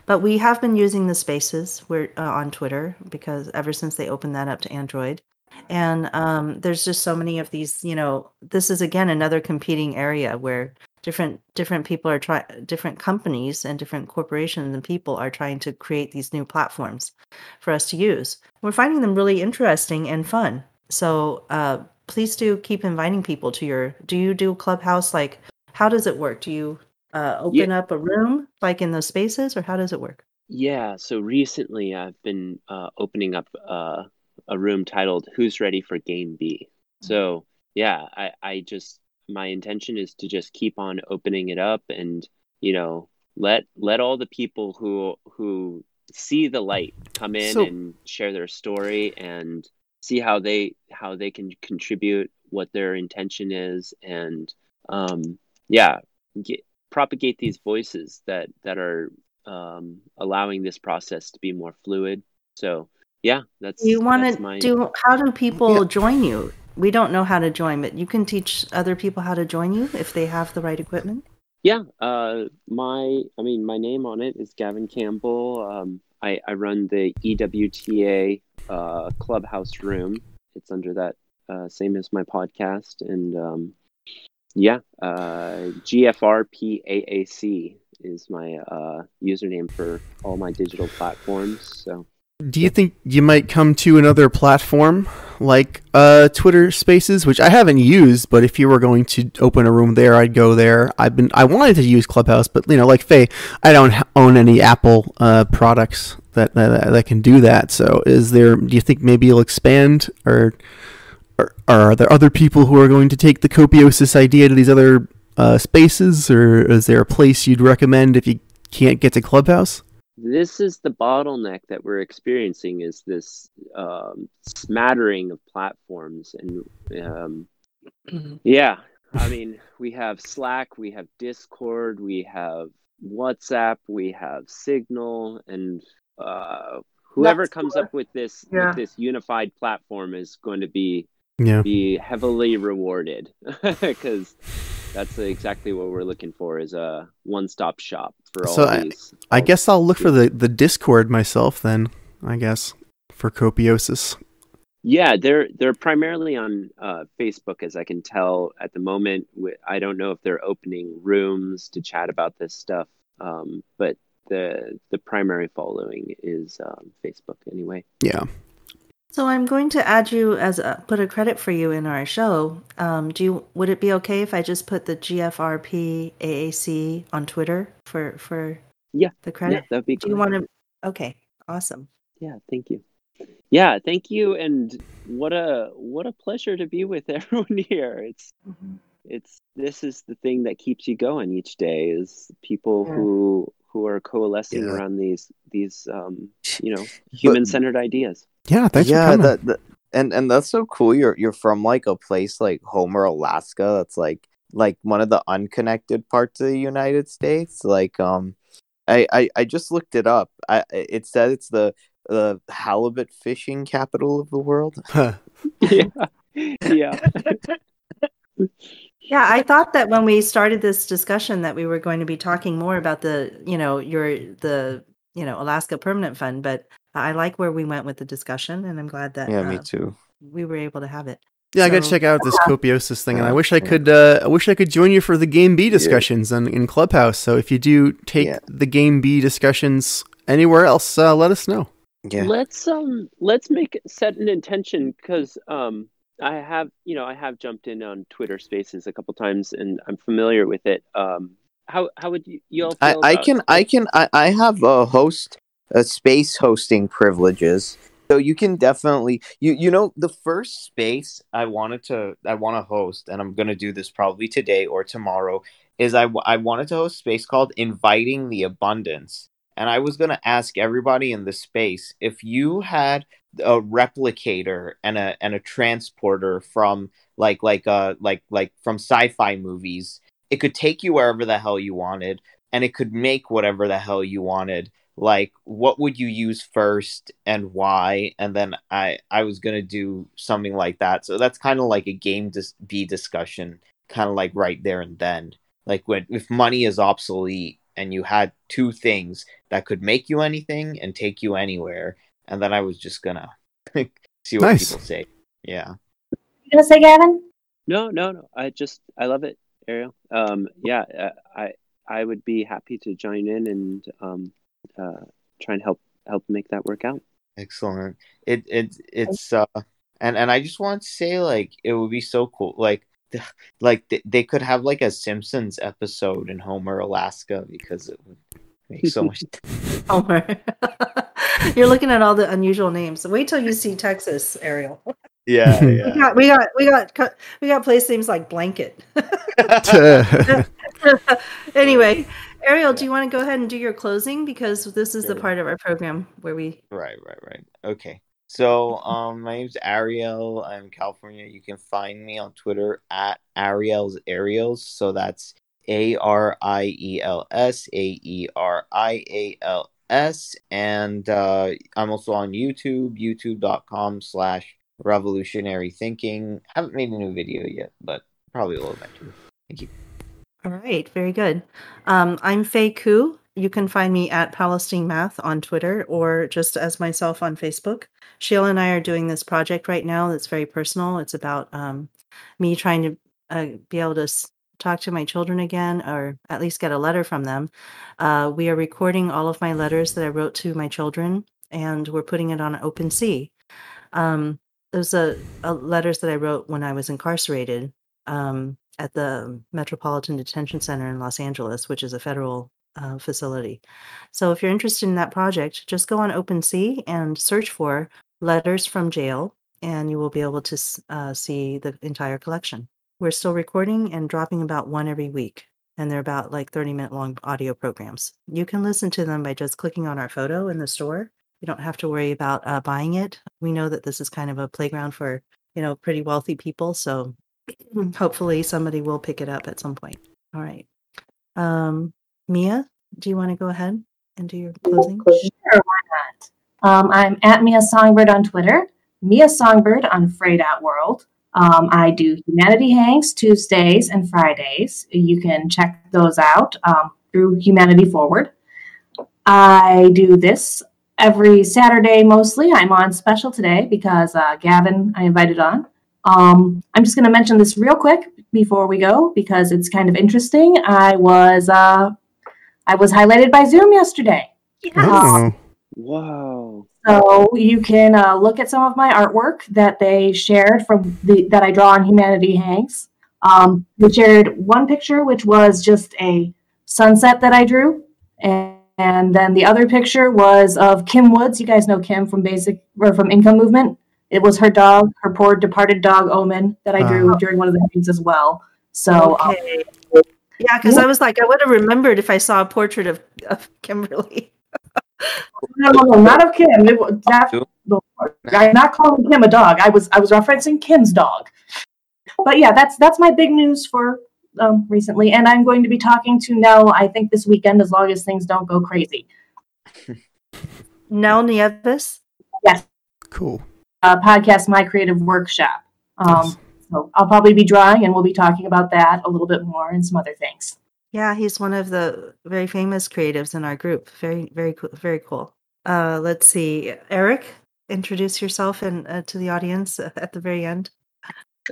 But we have been using the Spaces where uh, on Twitter because ever since they opened that up to Android, and um, there's just so many of these. You know, this is again another competing area where different different people are trying, different companies and different corporations and people are trying to create these new platforms for us to use. We're finding them really interesting and fun. So uh, please do keep inviting people to your. Do you do Clubhouse? Like, how does it work? Do you uh, open up a room like in those spaces, or how does it work? yeah. So recently, I've been uh, opening up uh, a room titled "Who's Ready for Game B." So yeah, I I just my intention is to just keep on opening it up and you know let let all the people who who see the light come in So- and share their story and see how they how they can contribute what their intention is and um yeah get, propagate these voices that that are um allowing this process to be more fluid so yeah that's You want that's to my do? How do people Yeah. join you? We don't know how to join, but you can teach other people how to join you if they have the right equipment. Yeah, uh, my, I mean, my name on it is Gavin Campbell. Um, I, I run the EWTA uh, Clubhouse Room. It's under that uh, same as my podcast, and um, yeah, uh, GFRPAAC is my uh, username for all my digital platforms. So Do you think you might come to another platform like uh, Twitter Spaces, which I haven't used, but if you were going to open a room there, I'd go there. I've been I wanted to use Clubhouse, but you know, like Faye, I don't own any Apple uh, products that, that that can do that. So, is there? Do you think maybe you'll expand, or, or, or are there other people who are going to take the copiosis idea to these other uh, spaces, or is there a place you'd recommend if you can't get to Clubhouse? This is the bottleneck that we're experiencing is this um, smattering of platforms and um, yeah i mean we have slack we have discord we have whatsapp we have signal and uh, whoever That's comes cool. up with this Yeah. with this unified platform is going to be Yeah. be heavily rewarded because that's exactly what we're looking for is a one-stop shop for all So I- these I guess I'll look for the, the Discord myself then. I guess for copiosis. Yeah, they're they're primarily on uh, Facebook, as I can tell at the moment. I don't know if they're opening rooms to chat about this stuff, um, but the the primary following is um, Facebook anyway. Yeah. So I'm going to add you as a put a credit for you in our show. Um, do you would it be okay if I just put the GFRP AAC on Twitter for for Yeah, the Yeah, credit? that'd be. do you want to? Okay, awesome. Yeah, thank you. Yeah, thank you, and what a what a pleasure to be with everyone here. It's it's this is the thing that keeps you going each day is people Yeah. who who are coalescing Yeah. around these these um, you know human centered ideas. Yeah, thanks for yeah, coming. that, that and and that's so cool. You're you're from like a place like Homer, Alaska. That's like like one of the unconnected parts of the United States. Like um, I I, I just looked it up. I it said it's the the halibut fishing capital of the world. yeah, yeah. Yeah, I thought that when we started this discussion that we were going to be talking more about the, you know, your the, you know, Alaska Permanent Fund, but I like where we went with the discussion, and I'm glad that yeah, me uh, too. we were able to have it. Yeah, I got to check out this copiosis thing, and I wish I could. Uh, I wish I could join you for the Game B discussions in, in Clubhouse. So if you do take Yeah. the Game B discussions anywhere else, uh, let us know. Yeah. Let's um let's make set an intention because um I have you know I have jumped in on Twitter Spaces a couple times and I'm familiar with it. Um, how how would you you all I, feel I about- can I can I, I have a host a space hosting privileges. So you can definitely you you know the first space I wanted to I want to host and I'm going to do this probably today or tomorrow is I, I wanted to host a space called inviting the abundance and I was going to ask everybody in the space if you had a replicator and a and a transporter from like like uh like like from sci-fi movies. It could take you wherever the hell you wanted and it could make whatever the hell you wanted. Like what would you use first and why? And then i i was gonna do something like that. So that's kind of like a game dis- b discussion kind of like right there and then. Like when if money is obsolete and you had two things that could make you anything and take you anywhere and then i was just gonna see what Nice. people say yeah You gonna say, Gavin? No, no, no. I just I love it, Ariel. Um, yeah, uh, I I would be happy to join in and um, uh, try and help help make that work out. Excellent. It it it's uh and and I just want to say like it would be so cool like like they could have like a Simpsons episode in Homer, Alaska because it would make so much Homer. You're looking at all the unusual names. Wait till you see Texas, Ariel. Yeah, We got we got we got we got place names like blanket. anyway, Ariel, do you want to go ahead and do your closing because this is the part of our program where we Right, right, right. Okay. So, um, my name's Ariel. I'm California. You can find me on Twitter at Ariel's Aerials. So that's A R I E L S A E R I A L S. And uh, I'm also on YouTube, youtube.com slash revolutionary thinking. Haven't made a new video yet, but probably will eventually. Thank you. All right, very good. Um, I'm Faye Koo. You can find me at Palestine Math on Twitter or just as myself on Facebook. Sheila and I are doing this project right now that's very personal. It's about um, me trying to uh, be able to talk to my children again or at least get a letter from them. Uh, we are recording all of my letters that I wrote to my children and we're putting it on OpenSea. Um, those are uh, letters that I wrote when I was incarcerated. Um, at the Metropolitan Detention Center in Los Angeles, which is a federal uh, facility. So if you're interested in that project, just go on OpenSea and search for Letters from Jail, and you will be able to uh, see the entire collection. We're still recording and dropping about one every week, and they're about like 30 minute long audio programs. You can listen to them by just clicking on our photo in the store. You don't have to worry about uh, buying it. We know that this is kind of a playground for you know pretty wealthy people, so hopefully somebody will pick it up at some point. All right. Um, Mia, do you want to go ahead and do your closing? Sure, why not? Um, I'm at Mia Songbird on Twitter, Mia Songbird on Out World. Um, I do Humanity Hangs Tuesdays and Fridays. You can check those out um, through Humanity Forward. I do this every Saturday mostly. I'm on special today because uh, Gavin I invited on. Um, I'm just going to mention this real quick before we go because it's kind of interesting. I was uh, I was highlighted by Zoom yesterday. Oh, Whoa. So you can uh, look at some of my artwork that they shared from the that I draw on Humanity Hangs. Um, they shared one picture, which was just a sunset that I drew, and, and then the other picture was of Kim Woods. You guys know Kim from Basic or from Income Movement. It was her dog, her poor departed dog Omen, that I drew during one of the hangs as well. So um, Yeah, because I was like, I would have remembered if I saw a portrait of, of Kimberly. No, no, no, not of Kim. It, was- that, I'm not calling Kim a dog. I was I was referencing Kim's dog. But yeah, that's that's my big news for um, recently, and I'm going to be talking to Nell. I think this weekend, as long as things don't go crazy. Nell Nieves. Yes, Cool. uh, podcast My Creative Workshop. Um, Nice. so I'll probably be drawing, and we'll be talking about that a little bit more and some other things. Yeah, he's one of the very famous creatives in our group. Very, very cool. Very cool. Uh, let's see, Erik, introduce yourself and uh, to the audience at the very end.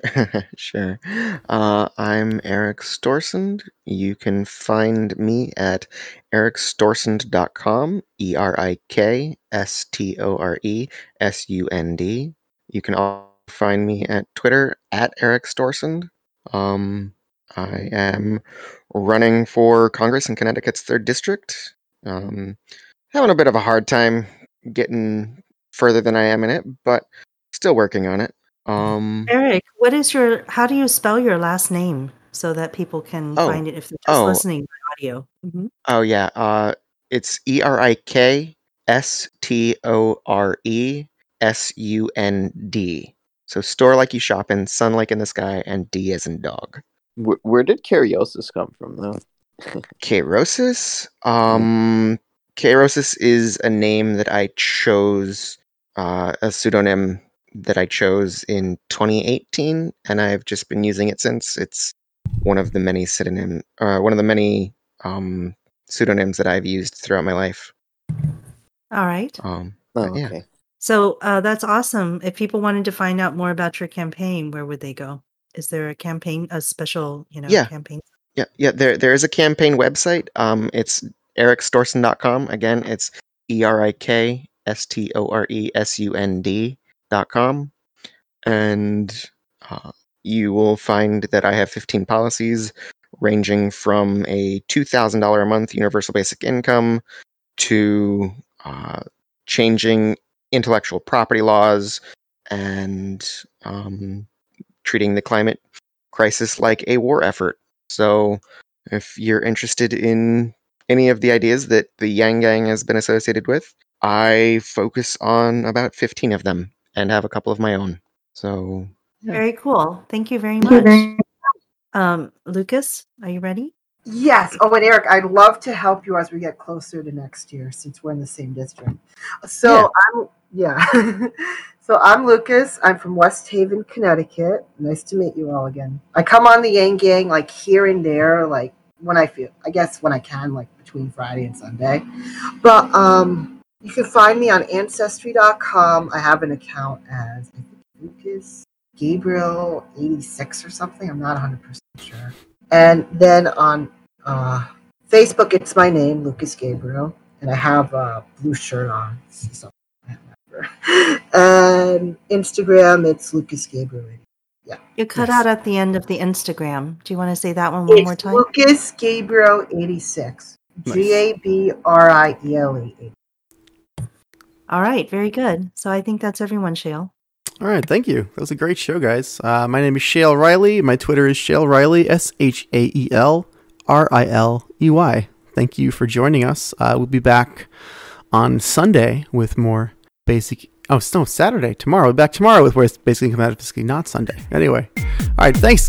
sure. Uh, I'm Erik Storesund. You can find me at erikstoresund.com, E R I K S T O R E S U N D. You can also find me at Twitter at Erik Storesund. Um, I am running for Congress in Connecticut's 3rd District. Um, having a bit of a hard time getting further than I am in it, but still working on it. Um, Erik, what is your? How do you spell your last name so that people can Oh, find it if they're just oh. listening by audio? Mhm. Oh yeah, uh, it's E R I K S T O R E S U N D. So store like you shop in, sun like in the sky, and D as in dog. Where, where did Kairosis come from, though? Kairosis. Um, Kairosis is a name that I chose, uh, a pseudonym that I chose in 2018, and I've just been using it since. It's one of the many pseudonym, uh, one of the many um, pseudonyms that I've used throughout my life. All right. Um, Oh, but yeah. okay. So uh, that's awesome. If people wanted to find out more about your campaign, where would they go? Is there a campaign, a special, you know, Yeah. campaign? Yeah, yeah. There, there is a campaign website. Um, it's erikstoresund.com. Again, it's e r i k s t o r e s u n d dot com, and uh, you will find that I have 15 policies ranging from a two thousand dollar a month universal basic income to uh, changing intellectual property laws and um, treating the climate crisis like a war effort. So, if you're interested in any of the ideas that the Yang Gang has been associated with, I focus on about 15 of them and have a couple of my own. So, Yeah. Very cool. Thank you very much. Um, Lucas, are you ready? Yes. Oh, and Erik, I'd love to help you as we get closer to next year since we're in the same district. So I'm yeah. so I'm Lucas. I'm from West Haven, Connecticut. Nice to meet you all again. I come on the Yang Gang like here and there, like when I feel I guess when I can, like between Friday and Sunday. But um you can find me on ancestry.com. I have an account as Lucas Gabriel 86 or something. I'm not 100% sure. And then on uh, Facebook, it's my name, Lucas Gabriel, and I have a blue shirt on. So. And Instagram, it's Lucas Gabriel. Yeah. You cut Yes. out at the end of the Instagram. Do you want to say that one one It's more time? Lucas Gabriel 86. Nice. G A B R I E L E. All right, very good. So I think that's everyone, Shael. All right, thank you. That was a great show, guys. Uh, my name is Shael Riley. My Twitter is Shael Riley, S H A E L R I L E Y. Thank you for joining us. Uh, we'll be back on Sunday with more basic. Oh, it's no, Saturday, tomorrow. We'll back tomorrow with where it's basically come out of basically not Sunday. Anyway, all right, thanks.